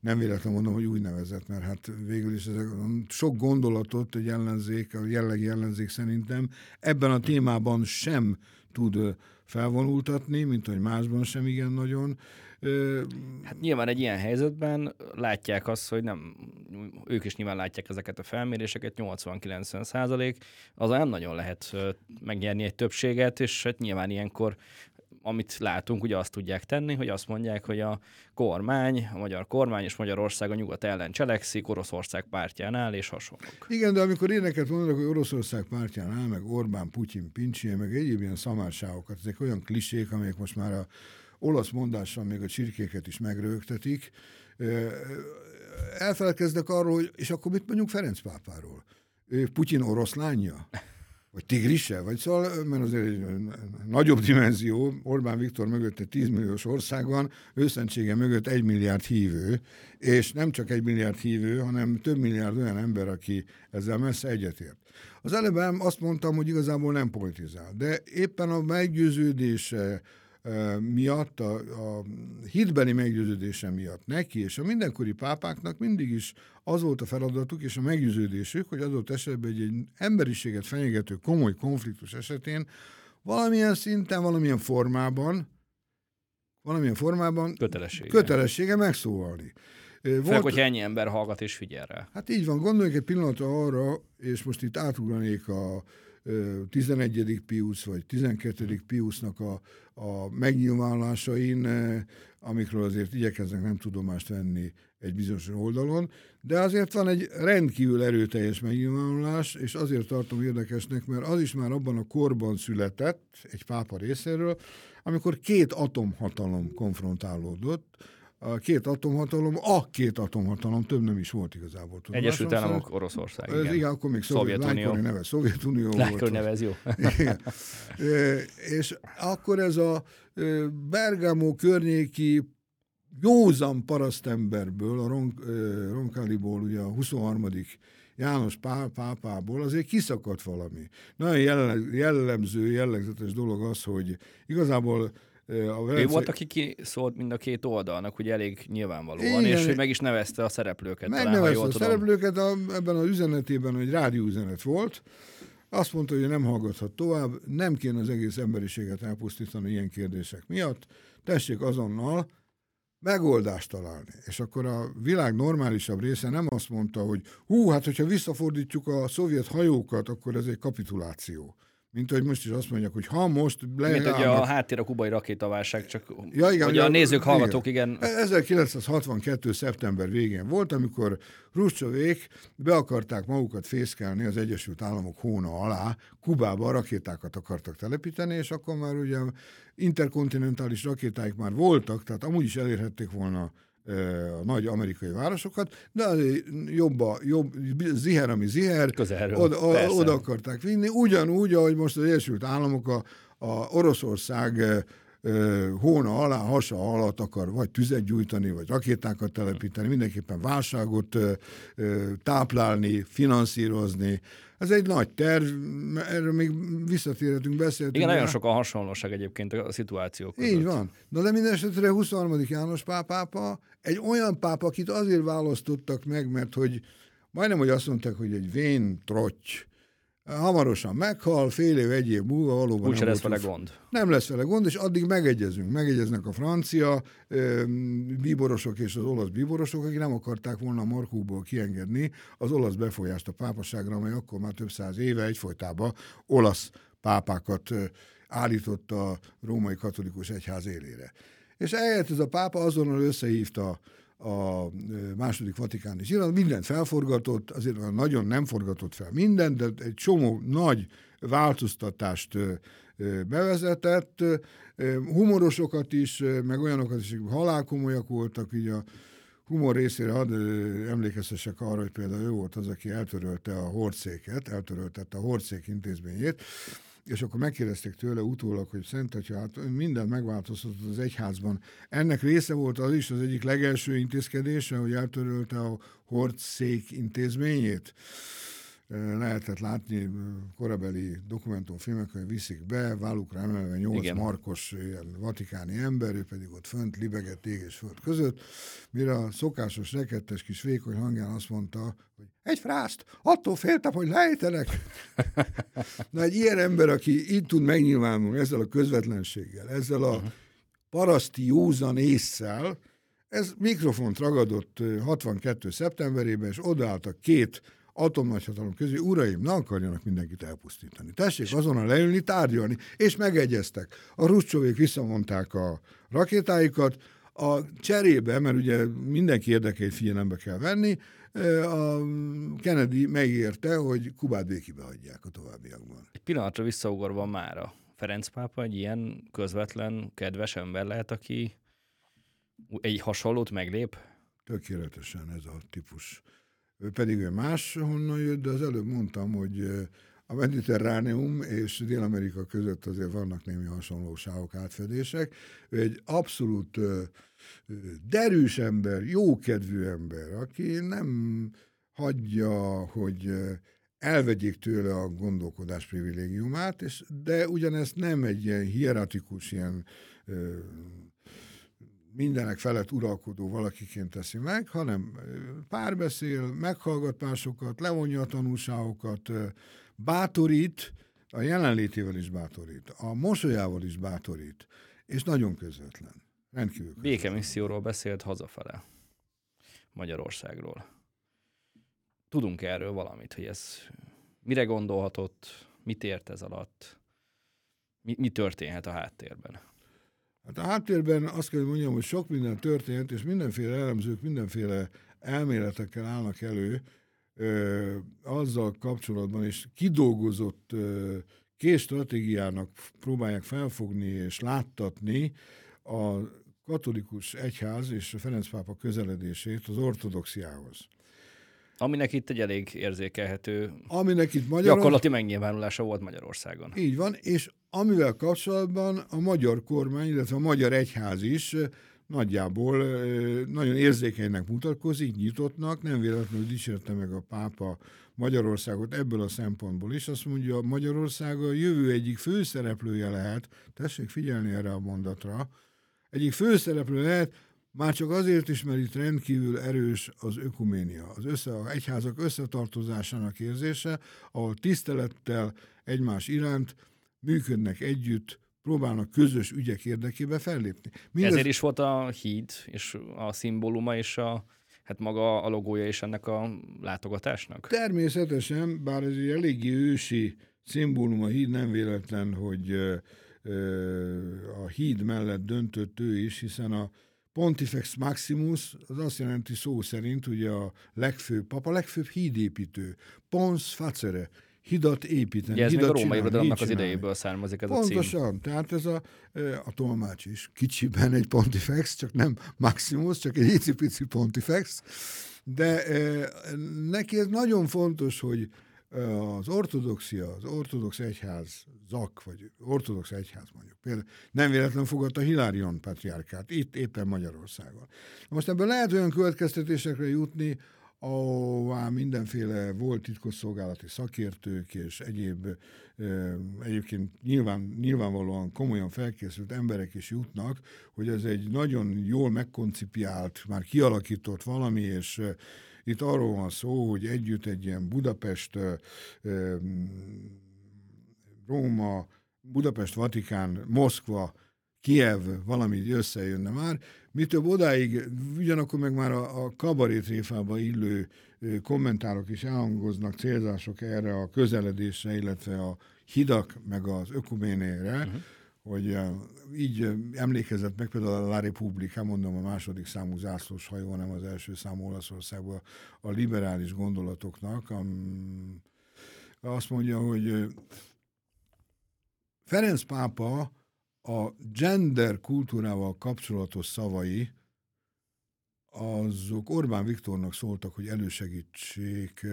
nem véletlenül mondom, hogy úgynevezett, mert hát végül is ezek, sok gondolatot egy ellenzék, a jellegi ellenzék szerintem ebben a témában sem tud felvonultatni, mint hogy másban sem igen nagyon. Hát nyilván egy ilyen helyzetben látják azt, hogy nem, ők is nyilván látják ezeket a felméréseket, 80-90 százalék, az nem nagyon lehet megnyerni egy többséget, és hát nyilván ilyenkor amit látunk, ugye azt tudják tenni, hogy azt mondják, hogy a kormány, a magyar kormány és Magyarország a nyugat ellen cselekszik, Oroszország pártjánál és hasonlók. Igen, de amikor éneket mondanak, hogy Oroszország pártjánál, meg Orbán, Putyin, Pincsi, meg egyéb ilyen szamárságokat, ezek olyan klisék, amelyek most már a olasz mondással még a csirkéket is megrögtetik. elfelelkezdek arról, hogy és akkor mit mondjuk Ferenc pápáról? Ő Putyin oroszlánja? Vagy tigrise? Vagy szóval, mert azért egy nagyobb dimenzió, Orbán Viktor mögött egy 10 milliós ország van, őszentsége mögött egy milliárd hívő, és nem csak egy milliárd hívő, hanem több milliárd olyan ember, aki ezzel messze egyetért. Az előbb azt mondtam, hogy igazából nem politizál, de éppen a meggyőződése, miatt, a, a hitbeli meggyőződése miatt neki és a mindenkori pápáknak mindig is az volt a feladatuk és a meggyőződésük, hogy adott esetben egy, egy emberiséget fenyegető komoly konfliktus esetén valamilyen szinten, valamilyen formában valamilyen formában kötelessége, kötelessége megszólalni. Volt, Főleg, hogyha ennyi ember hallgat és figyel rá. Hát így van, gondoljunk egy pillanatra arra, és most itt átugranék a 11. Piusz vagy 12. Piusznak a, a megnyilvánulásain, amikről azért igyekeznek nem tudomást venni egy bizonyos oldalon, de azért van egy rendkívül erőteljes megnyilvánulás, és azért tartom érdekesnek, mert az is már abban a korban született, egy pápa részéről, amikor két atomhatalom konfrontálódott, a két atomhatalom, a két atomhatalom, több nem is volt igazából. Tudom. Egyesült Államok, Oroszország. Ez, igen. igen, akkor még Szovjetunió. Neve, Szovjetunió volt. nevez, jó. igen. E, és akkor ez a Bergamo környéki józan parasztemberből, a Ron, Roncalliból, ugye a 23. János pá, pápából azért kiszakadt valami. Nagyon jellemző, jellegzetes dolog az, hogy igazából a Velence... Ő volt, aki kiszólt mind a két oldalnak, hogy elég nyilvánvalóan, Igen, és hogy meg is nevezte a szereplőket. Megnevezte talán, a tudom. szereplőket, a, ebben az üzenetében egy rádióüzenet volt, azt mondta, hogy nem hallgathat tovább, nem kéne az egész emberiséget elpusztítani ilyen kérdések miatt, tessék azonnal megoldást találni. És akkor a világ normálisabb része nem azt mondta, hogy hú, hát hogyha visszafordítjuk a szovjet hajókat, akkor ez egy kapituláció mint hogy most is azt mondják, hogy ha most leállnak... Mint hogy a háttér a kubai rakétaválság, csak ja, igen, hogy a, a nézők, hallgatók, igen. igen. 1962. szeptember végén volt, amikor Ruscsovék be akarták magukat fészkelni az Egyesült Államok hóna alá, Kubába rakétákat akartak telepíteni, és akkor már ugye interkontinentális rakétáik már voltak, tehát amúgy is elérhették volna a nagy amerikai városokat, de azért jobb, a, jobb ziher, ami ziher, Közelről, oda, oda akarták vinni, ugyanúgy, ahogy most az Egyesült Államok a, a Oroszország hóna alá, hasa alatt akar vagy tüzet gyújtani, vagy rakétákat telepíteni, mindenképpen válságot táplálni, finanszírozni. Ez egy nagy terv, erről még visszatérhetünk, beszéltünk. Igen, nagyon sok a hasonlóság egyébként a szituációk között. Így van. Na de minden esetre 23. János pápápa egy olyan pápa, akit azért választottak meg, mert hogy majdnem, hogy azt mondták, hogy egy vén trotty, hamarosan meghal, fél év, egy év múlva valóban Úgy nem lesz vele gond. Nem lesz vele gond, és addig megegyezünk. Megegyeznek a francia ö, bíborosok és az olasz bíborosok, akik nem akarták volna Markóból kiengedni az olasz befolyást a pápaságra, amely akkor már több száz éve egyfolytában olasz pápákat ö, állított a római katolikus egyház élére. És eljött ez a pápa azonnal összehívta a második vatikáni zsirat, mindent felforgatott, azért nagyon nem forgatott fel mindent, de egy csomó nagy változtatást bevezetett, humorosokat is, meg olyanokat is, halálkomolyak voltak, így a humor részére hadd emlékeztessek arra, hogy például ő volt az, aki eltörölte a hordszéket, eltöröltette a hordszék intézményét, és akkor megkérdezték tőle utólag, hogy Szent Atya, hát mindent megváltoztatott az egyházban. Ennek része volt az is az egyik legelső intézkedése, hogy eltörölte a hordszék intézményét lehetett látni korabeli dokumentumfilmeken, hogy viszik be, vállukra emelve nyolc Igen. markos ilyen vatikáni ember, ő pedig ott fönt libegett ég és föld között, mire a szokásos rekettes kis vékony hangján azt mondta, hogy egy frászt, attól féltem, hogy lejtenek. Na egy ilyen ember, aki így tud megnyilvánulni ezzel a közvetlenséggel, ezzel a paraszti józan észszel, ez mikrofont ragadott 62. szeptemberében, és odaálltak két atomnagyhatalom közé, uraim, ne akarjanak mindenkit elpusztítani. Tessék azonnal leülni, tárgyalni, és megegyeztek. A ruscsovék visszamondták a rakétáikat, a cserébe, mert ugye mindenki érdekeit figyelembe kell venni, a Kennedy megérte, hogy Kubát békibe hagyják a továbbiakban. Egy pillanatra visszaugorva már a Ferenc pápa egy ilyen közvetlen, kedves ember lehet, aki egy hasonlót meglép? tökéletesen ez a típus. Ő pedig ő más honnan jött, de az előbb mondtam, hogy a Mediterráneum és Dél-Amerika között azért vannak némi hasonlóságok, átfedések. Ő egy abszolút derűs ember, jókedvű ember, aki nem hagyja, hogy elvegyék tőle a gondolkodás privilégiumát, és, de ugyanezt nem egy ilyen hieratikus, ilyen mindenek felett uralkodó valakiként teszi meg, hanem párbeszél, meghallgat másokat, levonja a tanulságokat, bátorít, a jelenlétével is bátorít, a mosolyával is bátorít, és nagyon közvetlen. Rendkívül közvetlen. Békemisszióról beszélt hazafele. Magyarországról. Tudunk erről valamit, hogy ez mire gondolhatott, mit ért ez alatt, mi, mi történhet a háttérben? Hát a háttérben azt kell, hogy mondjam, hogy sok minden történt, és mindenféle elemzők, mindenféle elméletekkel állnak elő, ö, azzal kapcsolatban, és kidolgozott ö, két stratégiának próbálják felfogni és láttatni a katolikus egyház és a Ferenc pápa közeledését az ortodoxiához. Aminek itt egy elég érzékelhető Aminek itt Magyarországon... gyakorlati megnyilvánulása volt Magyarországon. Így van, és amivel kapcsolatban a magyar kormány, illetve a magyar egyház is nagyjából nagyon érzékenynek mutatkozik, nyitottnak, nem véletlenül dicsérte meg a pápa Magyarországot ebből a szempontból is. Azt mondja, Magyarország a jövő egyik főszereplője lehet, tessék figyelni erre a mondatra, egyik főszereplő lehet, már csak azért is, mert itt rendkívül erős az ökuménia, az össze, a egyházak összetartozásának érzése, ahol tisztelettel egymás iránt működnek együtt, próbálnak közös ügyek érdekébe fellépni. Mindez... Ezért is volt a híd, és a szimbóluma, és a, hát maga a logója is ennek a látogatásnak? Természetesen, bár ez egy eléggé ősi szimbólum a híd, nem véletlen, hogy ö, ö, a híd mellett döntött ő is, hiszen a Pontifex Maximus, az azt jelenti szó szerint, ugye a legfőbb papa, a legfőbb hídépítő. Pons facere, hidat építeni. Ugye ez hidat még a római irodalomnak az idejéből származik ez Pontosan, a cím. Pontosan, tehát ez a, a tolmács is kicsiben egy pontifex, csak nem Maximus, csak egy icipici pontifex, de neki ez nagyon fontos, hogy az ortodoxia, az ortodox egyház, zak, vagy ortodox egyház mondjuk, például nem véletlen fogadta Hilárion patriárkát, itt éppen Magyarországon. Most ebből lehet olyan következtetésekre jutni, ahová mindenféle volt titkosszolgálati szakértők és egyéb egyébként nyilván, nyilvánvalóan komolyan felkészült emberek is jutnak, hogy ez egy nagyon jól megkoncipiált, már kialakított valami, és itt arról van szó, hogy együtt egy ilyen Budapest, Róma, Budapest, Vatikán, Moszkva, Kiev valami összejönne már. Mi több odáig, ugyanakkor meg már a, a kabarétréfába illő kommentárok is elhangoznak, célzások erre a közeledésre, illetve a hidak, meg az ökuménére, uh-huh hogy így emlékezett meg például a La Repubblica, mondom a második számú zászlós hajó, nem az első számú Olaszországban a liberális gondolatoknak, am, azt mondja, hogy Ferenc pápa a gender kultúrával kapcsolatos szavai azok Orbán Viktornak szóltak, hogy elősegítsék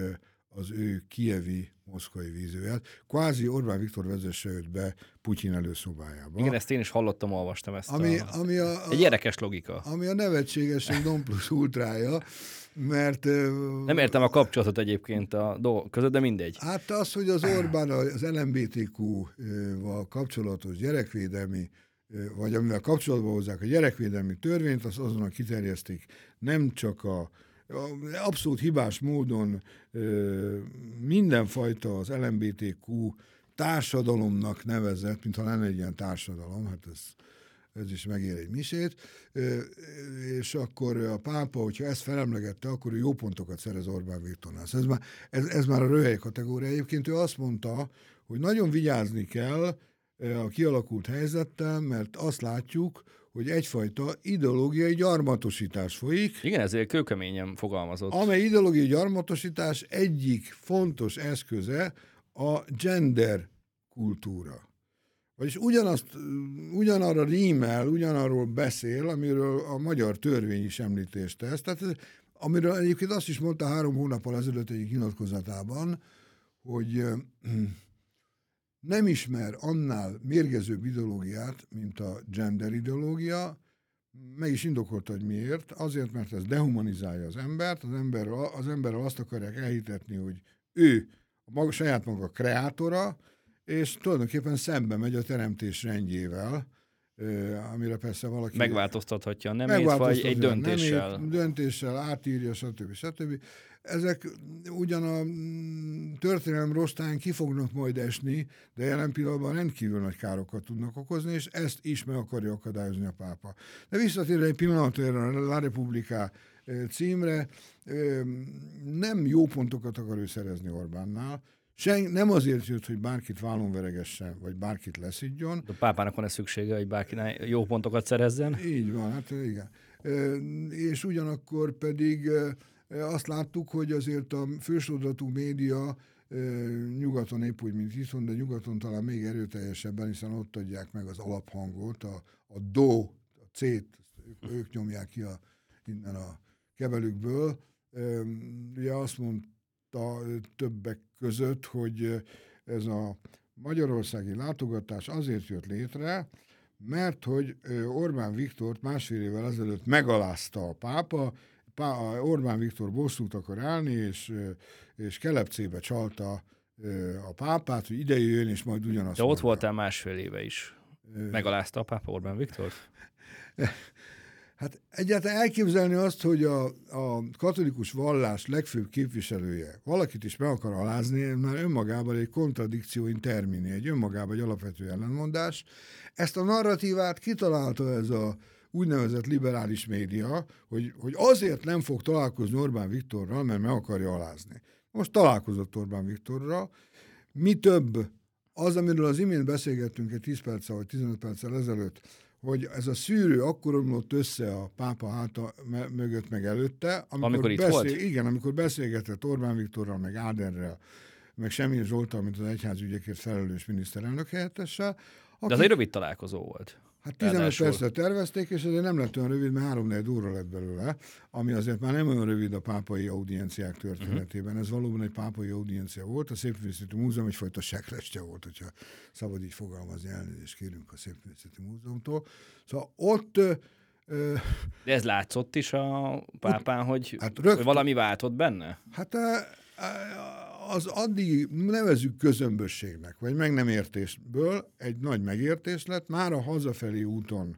az ő kievi moszkvai vízőjét. Kvázi Orbán Viktor vezesse őt be Putyin előszobájába. Igen, ezt én is hallottam, olvastam ezt. Ami, a... ami a, a, Egy érdekes logika. Ami a nevetségesen non plus ultrája, mert... Nem értem a kapcsolatot egyébként a dolgok között, de mindegy. Hát az, hogy az Orbán az LMBTQ-val kapcsolatos gyerekvédelmi vagy amivel kapcsolatban hozzák a gyerekvédelmi törvényt, az azonnal kiterjesztik nem csak a abszolút hibás módon mindenfajta az LMBTQ társadalomnak nevezett, mintha lenne egy ilyen társadalom, hát ez, ez is megér egy misét, és akkor a pápa, hogyha ezt felemlegette, akkor ő jó pontokat szerez Orbán Viktornál. Ez már, ez, ez már a röhely kategória. Egyébként ő azt mondta, hogy nagyon vigyázni kell a kialakult helyzettel, mert azt látjuk, hogy egyfajta ideológiai gyarmatosítás folyik. Igen, ezért kőkeményen fogalmazott. Amely ideológiai gyarmatosítás egyik fontos eszköze a gender kultúra. Vagyis ugyanazt, ugyanarra rímel, ugyanarról beszél, amiről a magyar törvény is említést tesz. Tehát ez, amiről egyébként azt is mondta három hónappal ezelőtt egy nyilatkozatában, hogy nem ismer annál mérgezőbb ideológiát, mint a gender ideológia, meg is indokolta, hogy miért. Azért, mert ez dehumanizálja az embert, az emberrel, az emberrel azt akarják elhitetni, hogy ő a maga, saját maga kreátora, és tulajdonképpen szembe megy a teremtés rendjével, amire persze valaki... Megváltoztathatja a nemét, vagy egy döntéssel. Nemét, döntéssel átírja, stb. stb. Ezek ugyan a történelem rostán ki fognak majd esni, de jelen pillanatban rendkívül nagy károkat tudnak okozni, és ezt is meg akarja akadályozni a pápa. De visszatérve egy pillanatra a La Repubblica címre, nem jó pontokat akar ő szerezni Orbánnál, Sen, nem azért jött, hogy bárkit vállon veregessen, vagy bárkit leszidjon. A pápának van-e szüksége, hogy bárki jó pontokat szerezzen? Így van, hát igen. És ugyanakkor pedig azt láttuk, hogy azért a fősodratú média nyugaton épp úgy, mint itthon, de nyugaton talán még erőteljesebben, hiszen ott adják meg az alaphangot, a, a do, a c-t, ők, ők nyomják ki a, innen a kebelükből. Ugye azt mondta többek között, hogy ez a magyarországi látogatás azért jött létre, mert hogy Orbán Viktort másfél évvel ezelőtt megalázta a pápa, Orbán Viktor bosszút akar állni, és, és kelepcébe csalta a pápát, hogy ide jöjjön, és majd ugyanazt De ott mondja. voltál másfél éve is. Megalázta a pápa Orbán Viktor? Hát egyáltalán elképzelni azt, hogy a, a katolikus vallás legfőbb képviselője valakit is meg akar alázni, már önmagában egy kontradikció in termini, egy önmagában egy alapvető ellenmondás. Ezt a narratívát kitalálta ez a úgynevezett liberális média, hogy, hogy azért nem fog találkozni Orbán Viktorral, mert meg akarja alázni. Most találkozott Orbán Viktorral. Mi több, az, amiről az imént beszélgettünk egy 10 perccel vagy 15 perccel ezelőtt, hogy ez a szűrő akkor omlott össze a pápa háta mögött meg előtte, amikor, amikor beszél, volt? Igen, amikor beszélgetett Orbán Viktorral, meg Áderrel, meg Semmi Zsoltal, mint az egyházügyekért felelős miniszterelnök helyettessel. Aki... De az egy rövid találkozó volt. Hát 15 percre tervezték, és azért nem lett olyan rövid, mert 3 4 óra lett belőle, ami azért már nem olyan rövid a pápai audienciák történetében. Uh-huh. Ez valóban egy pápai audiencia volt. A Szépművészeti Múzeum egyfajta sekrestje volt, hogyha szabad így fogalmazni, elnézést kérünk a Szépművészeti Múzeumtól. Szóval ott de ez látszott is a pápán, hogy, hát rögtön, hogy valami váltott benne? Hát az addig nevezük közömbösségnek, vagy meg nem értésből egy nagy megértés lett, már a hazafelé úton,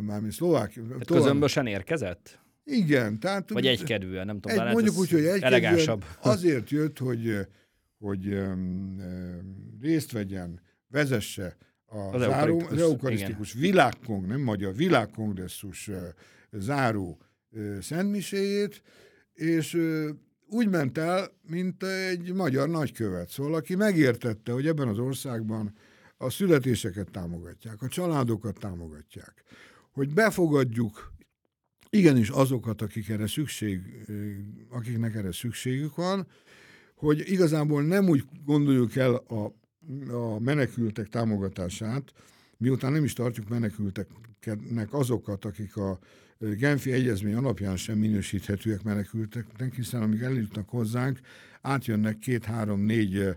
mármint Szlovákia... Hát közömbösen érkezett? Igen, tehát... Vagy egykedvűen, nem tudom. Egy, mondjuk úgy, hogy egykedvűen azért jött, hogy, hogy um, részt vegyen, vezesse a az, záró, az eukarisztikus világkong, nem magyar, világkongresszus uh, záró uh, szentmiséjét, és úgy ment el, mint egy magyar nagykövet, szóval aki megértette, hogy ebben az országban a születéseket támogatják, a családokat támogatják, hogy befogadjuk igenis azokat, akik erre szükség, akiknek erre szükségük van, hogy igazából nem úgy gondoljuk el a, a menekültek támogatását, miután nem is tartjuk menekülteknek azokat, akik a Genfi egyezmény alapján sem minősíthetőek menekülteknek, hiszen amíg eljutnak hozzánk, átjönnek két-három-négy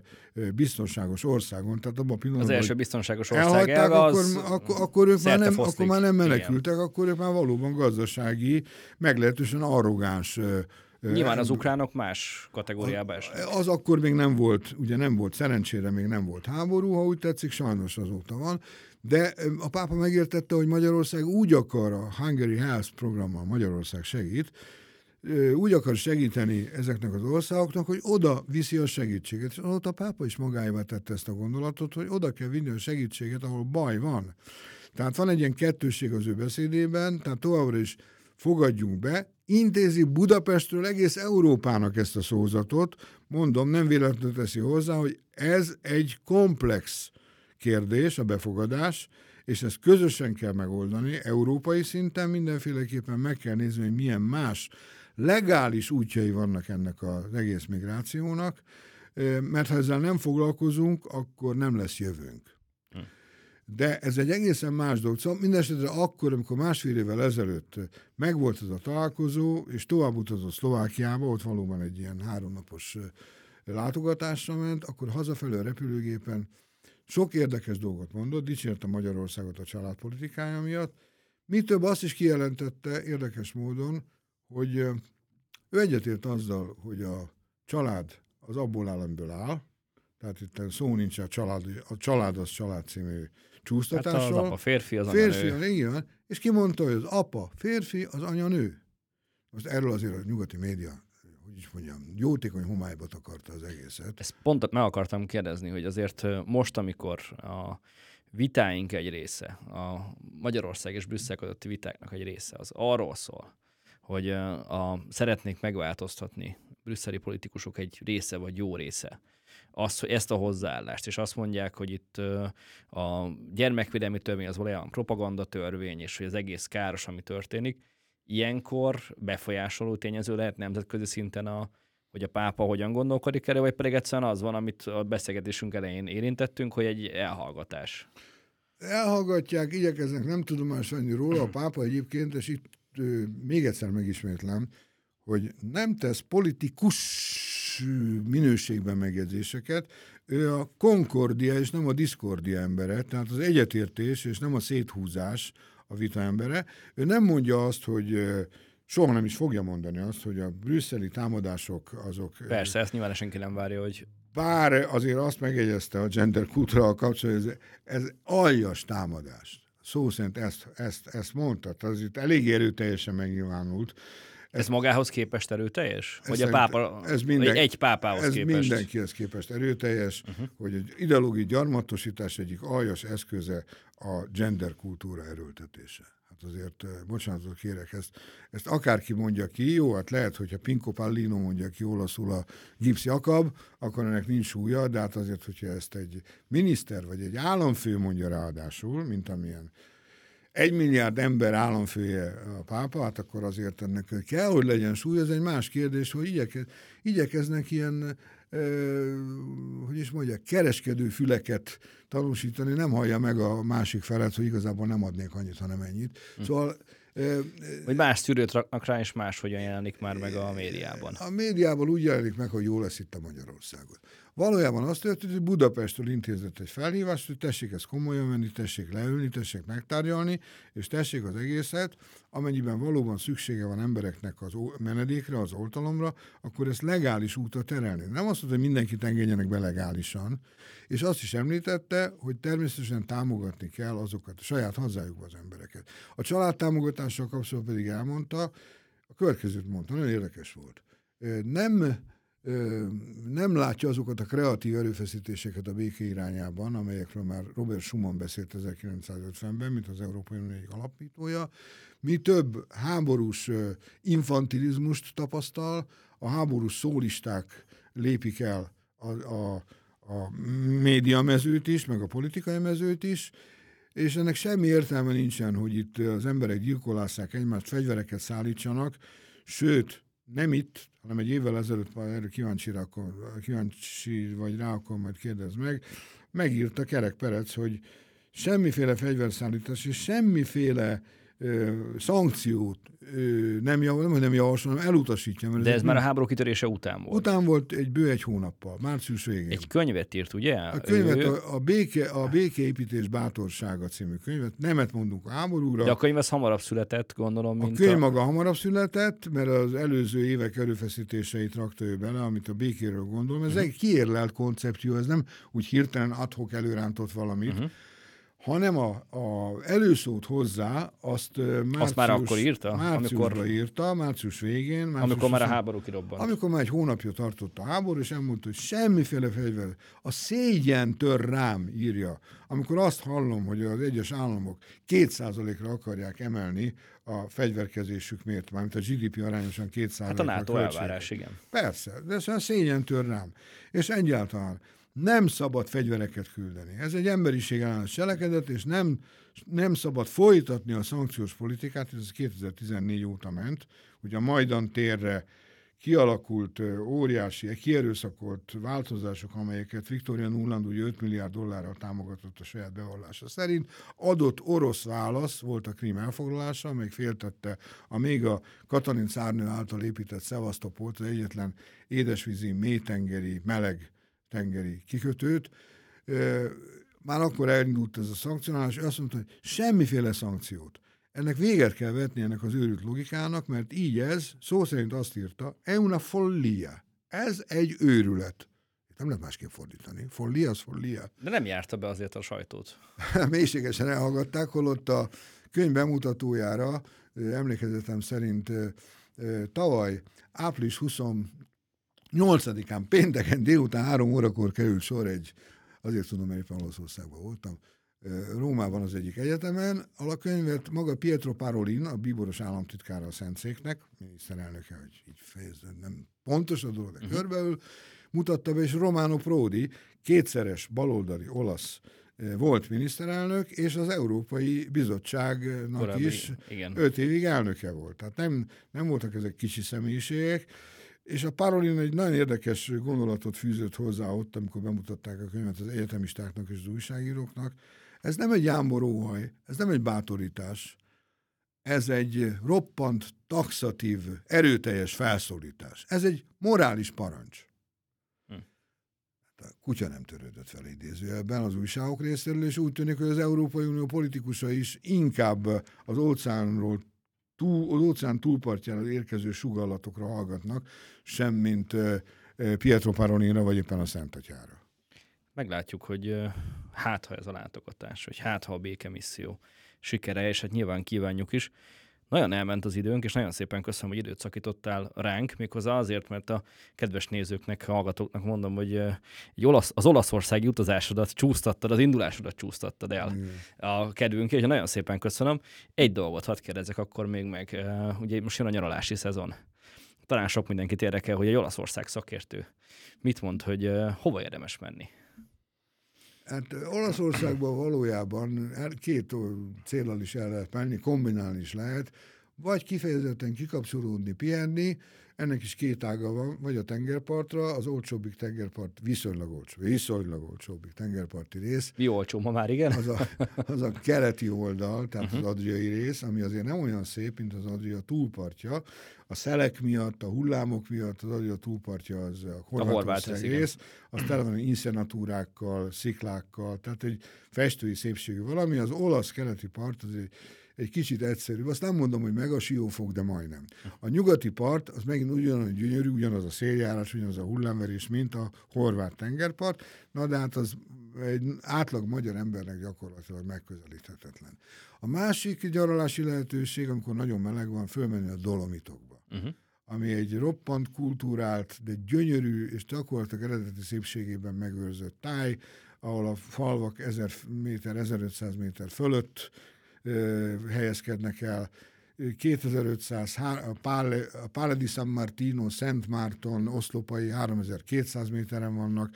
biztonságos országon. Tehát abban a pillanatban, az első biztonságos ország akkor, az akkor, akkor, ők már nem, akkor már nem menekültek, Igen. akkor ők már valóban gazdasági, meglehetősen arrogáns Nyilván az ukránok más kategóriába esnek. Az akkor még nem volt, ugye nem volt, szerencsére még nem volt háború, ha úgy tetszik, sajnos azóta van, de a pápa megértette, hogy Magyarország úgy akar a Hungary Health programmal Magyarország segít, úgy akar segíteni ezeknek az országoknak, hogy oda viszi a segítséget. És ott a pápa is magáévá tette ezt a gondolatot, hogy oda kell vinni a segítséget, ahol baj van. Tehát van egy ilyen kettőség az ő beszédében, tehát továbbra is fogadjunk be, intézi Budapestről egész Európának ezt a szózatot, mondom, nem véletlenül teszi hozzá, hogy ez egy komplex kérdés, a befogadás, és ezt közösen kell megoldani, európai szinten mindenféleképpen meg kell nézni, hogy milyen más legális útjai vannak ennek az egész migrációnak, mert ha ezzel nem foglalkozunk, akkor nem lesz jövőnk. De ez egy egészen más dolog. Szóval mindesetre akkor, amikor másfél évvel ezelőtt megvolt ez a találkozó, és tovább utazott Szlovákiába, ott valóban egy ilyen háromnapos látogatásra ment, akkor hazafelé a repülőgépen sok érdekes dolgot mondott, dicsérte Magyarországot a családpolitikája miatt. Mi több azt is kijelentette érdekes módon, hogy ő egyetért azzal, hogy a család az abból áll, áll, tehát itt szó nincs a család, a család az család című csúsztatással. Hát az apa férfi, az férfi, anya nő. Igen, és kimondta, hogy az apa férfi, az anya nő. Most erről azért a nyugati média hogy is mondjam, jótékony homályba takarta az egészet. Ezt pont meg akartam kérdezni, hogy azért most, amikor a vitáink egy része, a Magyarország és Brüsszel közötti vitáknak egy része, az arról szól, hogy a, szeretnék megváltoztatni brüsszeli politikusok egy része vagy jó része azt, ezt a hozzáállást, és azt mondják, hogy itt a gyermekvédelmi törvény az valójában propaganda törvény, és hogy az egész káros, ami történik, ilyenkor befolyásoló tényező lehet nemzetközi szinten a, hogy a pápa hogyan gondolkodik erre, vagy pedig egyszerűen az van, amit a beszélgetésünk elején érintettünk, hogy egy elhallgatás. Elhallgatják, igyekeznek, nem tudomás venni róla. A pápa egyébként, és itt még egyszer megismétlem, hogy nem tesz politikus minőségben megjegyzéseket, ő a konkordia és nem a diszkordia embere, tehát az egyetértés és nem a széthúzás a vita embere. Ő nem mondja azt, hogy soha nem is fogja mondani azt, hogy a brüsszeli támadások azok... Persze, ezt nyilván senki nem várja, hogy... Bár azért azt megjegyezte a gender kultúra kapcsolatban, ez, ez aljas támadás. Szó szerint ezt, ezt, ezt mondta, az itt elég erőteljesen megnyilvánult. Ez magához képest erőteljes? Vagy a pápa, ez minden, egy pápához ez képest? mindenkihez képest erőteljes, uh-huh. hogy egy ideológiai gyarmatosítás egyik aljas eszköze a gender kultúra erőltetése. Hát azért, eh, bocsánatot kérek, ezt, ezt akárki mondja ki, jó, hát lehet, hogyha Pinko Pallino mondja ki olaszul a Gipsy Akab, akkor ennek nincs súlya, de hát azért, hogyha ezt egy miniszter vagy egy államfő mondja ráadásul, mint amilyen egy milliárd ember államfője a pápa, hát akkor azért ennek kell, hogy legyen súly, ez egy más kérdés, hogy igyekez, igyekeznek ilyen, e, hogy is mondják, kereskedő füleket tanúsítani, nem hallja meg a másik felet, hogy igazából nem adnék annyit, hanem ennyit. Hm. Szóval vagy más szűrőt raknak rá, és máshogyan jelenik már meg a médiában. A médiában úgy jelenik meg, hogy jó lesz itt a Magyarországot. Valójában azt történt, hogy Budapestről intézett egy felhívást, hogy tessék ezt komolyan venni, tessék leülni, tessék megtárgyalni, és tessék az egészet, amennyiben valóban szüksége van embereknek az menedékre, az oltalomra, akkor ezt legális útra terelni. Nem azt mondta, hogy mindenkit engedjenek be legálisan, és azt is említette, hogy természetesen támogatni kell azokat, a saját hazájukba az embereket. A családtámogatással kapcsolatban pedig elmondta, a következőt mondta, nagyon érdekes volt. Nem nem látja azokat a kreatív erőfeszítéseket a béke irányában, amelyekről már Robert Schumann beszélt 1950-ben, mint az Európai Unió alapítója. Mi több háborús infantilizmust tapasztal, a háborús szólisták lépik el a, a, a média mezőt is, meg a politikai mezőt is, és ennek semmi értelme nincsen, hogy itt az emberek gyilkolásszák egymást, fegyvereket szállítsanak, sőt, nem itt, hanem egy évvel ezelőtt, már erről kíváncsi, akkor, kíváncsi vagy rá, akkor majd kérdez meg, megírta Kerek Perec, hogy semmiféle fegyverszállítás és semmiféle ö, szankciót ö, nem, javol, nem, nem javasol, hanem elutasítja. Mert De ez, ez már a háború kitörése után volt. Után volt egy bő egy hónappal, március végén. Egy könyvet írt, ugye? A könyvet, ő... a, a, béke, a Békeépítés bátorsága című könyvet, nemet mondunk a háborúra. De a könyv az hamarabb született, gondolom, mint a könyv a... maga hamarabb született, mert az előző évek erőfeszítéseit rakta ő bele, amit a békéről gondolom. Ez uh-huh. egy kiérlelt koncepció, ez nem úgy hirtelen adhok előrántott valamit, uh-huh hanem a, a előszót hozzá, azt március, azt már akkor írta? Márciusban amikor, írta, március végén. Március amikor már a háború kirobbant. Amikor már egy hónapja tartott a háború, és elmondta, hogy semmiféle fegyver. A szégyen tör rám, írja. Amikor azt hallom, hogy az egyes államok kétszázalékra akarják emelni a fegyverkezésük miért, mármint a GDP arányosan kétszázalékra. Hát a NATO elvárás, igen. Persze, de ez a szégyen tör rám. És egyáltalán nem szabad fegyvereket küldeni. Ez egy emberiség ellenes cselekedet, és nem, nem szabad folytatni a szankciós politikát, ez 2014 óta ment, hogy a Majdan térre kialakult óriási, kierőszakolt változások, amelyeket Victoria Nuland ugye 5 milliárd dollárral támogatott a saját bevallása szerint, adott orosz válasz volt a Krím elfoglalása, amely féltette a még a Katalin szárnő által épített Szevasztopolt, az egyetlen édesvízi, mélytengeri, meleg tengeri kikötőt. Már akkor elindult ez a szankcionálás, azt mondta, hogy semmiféle szankciót ennek véget kell vetni ennek az őrült logikának, mert így ez, szó szerint azt írta, è una follia. Ez egy őrület. Nem lehet másképp fordítani. Follia az follia. De nem járta be azért a sajtót. Mélységesen elhallgatták, holott a könyv bemutatójára emlékezetem szerint tavaly április 28-án pénteken délután három órakor került sor egy, azért tudom, mert éppen Olaszországban voltam, Rómában az egyik egyetemen. A könyvet maga Pietro Parolin, a bíboros államtitkára a Szentszéknek, miniszterelnöke, hogy így fejezzen, nem pontos a dolog, de uh-huh. mutatta be, és Romano Prodi, kétszeres baloldali olasz volt miniszterelnök, és az Európai Bizottságnak Korábbi, is igen. öt évig elnöke volt. Tehát nem, nem voltak ezek kicsi személyiségek, és a Parolin egy nagyon érdekes gondolatot fűzött hozzá ott, amikor bemutatták a könyvet az egyetemistáknak és az újságíróknak, ez nem egy jámboróhaj, ez nem egy bátorítás, ez egy roppant, taxatív, erőteljes felszólítás. Ez egy morális parancs. Hm. A kutya nem törődött fel idézőjelben az újságok részéről, és úgy tűnik, hogy az Európai Unió politikusa is inkább az óceánról túl, az óceán túlpartjára érkező sugallatokra hallgatnak, sem mint Pietro Paronira, vagy éppen a Szent Atyára meglátjuk, hogy hát ha ez a látogatás, hogy hát ha a békemisszió sikere, és hát nyilván kívánjuk is. Nagyon elment az időnk, és nagyon szépen köszönöm, hogy időt szakítottál ránk, méghozzá azért, mert a kedves nézőknek, hallgatóknak mondom, hogy egy olasz, az olaszországi utazásodat csúsztattad, az indulásodat csúsztattad el mm. a kedvünk, és nagyon szépen köszönöm. Egy dolgot hadd kérdezzek akkor még meg, ugye most jön a nyaralási szezon. Talán sok mindenkit érdekel, hogy egy Olaszország szakértő mit mond, hogy hova érdemes menni? Hát Olaszországban valójában két célral is el lehet menni, kombinálni is lehet, vagy kifejezetten kikapcsolódni, pihenni, ennek is két ága van, vagy a tengerpartra, az olcsóbbik tengerpart viszonylag olcsó, viszonylag olcsóbbik tengerparti rész. Mi olcsó ma már, igen? Az a, az a keleti oldal, tehát uh-huh. az adriai rész, ami azért nem olyan szép, mint az adria túlpartja. A szelek miatt, a hullámok miatt az adria túlpartja az a horvátország rész, az tele van inszenatúrákkal, sziklákkal, tehát egy festői szépségű valami. Az olasz keleti part az egy egy kicsit egyszerűbb. Azt nem mondom, hogy meg a siófok, de majdnem. A nyugati part, az megint ugyanolyan gyönyörű, ugyanaz a széljárás, ugyanaz a hullámverés, mint a horvát tengerpart, na de hát az egy átlag magyar embernek gyakorlatilag megközelíthetetlen. A másik gyaralási lehetőség, amikor nagyon meleg van, fölmenni a Dolomitokba. Uh-huh ami egy roppant kultúrált, de gyönyörű és gyakorlatilag eredeti szépségében megőrzött táj, ahol a falvak 1000 méter, 1500 méter fölött helyezkednek el. 2500, a Pale di San Martino, Szent Márton, oszlopai 3200 méteren vannak,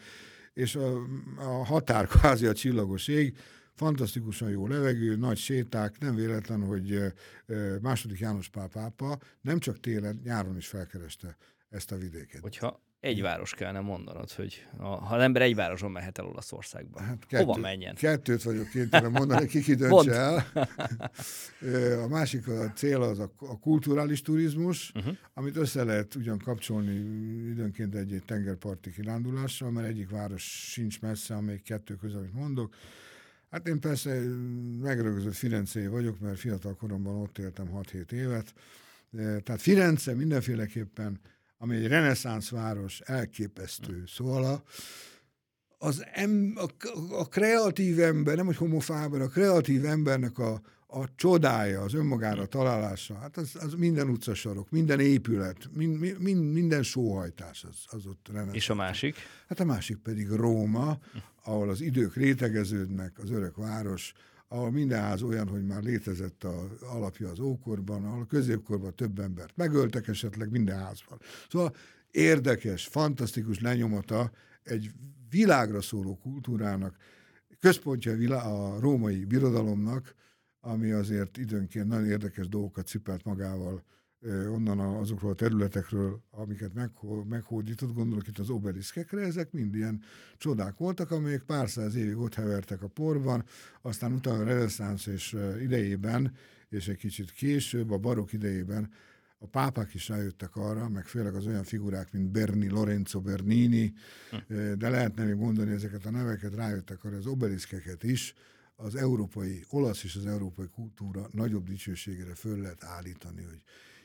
és a, a határ kvázi a csillagos ég, fantasztikusan jó levegő, nagy séták, nem véletlen, hogy második János Pál pápa nem csak télen, nyáron is felkereste ezt a vidéket. Hogyha egy város kellene mondanod, hogy a, ha az ember egy városon mehet el Olaszországba, hát kettő, hova menjen? Kettőt vagyok kénytelen mondani, ki ki döntse el. A másik a cél az a, a kulturális turizmus, uh-huh. amit össze lehet ugyan kapcsolni időnként egy-egy tengerparti kirándulással, mert egyik város sincs messze, amelyik kettő közül, amit mondok. Hát én persze megrögzött Firencé vagyok, mert fiatal koromban ott éltem 6-7 évet. Tehát Firenze mindenféleképpen ami egy reneszánsz város, elképesztő. Szóval a, az em, a, a kreatív ember, nem hogy homofáber, a kreatív embernek a, a csodája, az önmagára találása, hát az, az minden utcasarok, minden épület, mind, mind, minden sóhajtás az, az ott reneszánsz. És a másik? Hát a másik pedig Róma, ahol az idők rétegeződnek, az örök város, ahol minden ház olyan, hogy már létezett a alapja az ókorban, ahol a középkorban több embert megöltek esetleg minden házban. Szóval érdekes, fantasztikus lenyomata egy világra szóló kultúrának, központja a római birodalomnak, ami azért időnként nagyon érdekes dolgokat cipelt magával onnan azokról a területekről, amiket meghódított, gondolok itt az obeliszkekre, ezek mind ilyen csodák voltak, amelyek pár száz évig ott hevertek a porban, aztán utána a reneszánsz és idejében, és egy kicsit később, a barok idejében a pápák is rájöttek arra, meg főleg az olyan figurák, mint Berni, Lorenzo Bernini, hm. de lehetne még mondani ezeket a neveket, rájöttek arra az obeliszkeket is, az európai, olasz és az európai kultúra nagyobb dicsőségére föl lehet állítani, hogy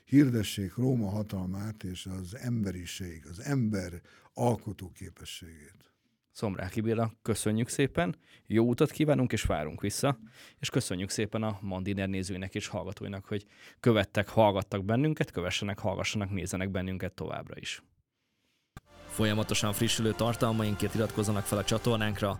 hirdessék Róma hatalmát és az emberiség, az ember alkotó képességét. Szomráki Béla, köszönjük szépen, jó utat kívánunk, és várunk vissza, és köszönjük szépen a Mandiner nézőinek és hallgatóinak, hogy követtek, hallgattak bennünket, kövessenek, hallgassanak, nézzenek bennünket továbbra is. Folyamatosan frissülő tartalmainkért iratkozzanak fel a csatornánkra,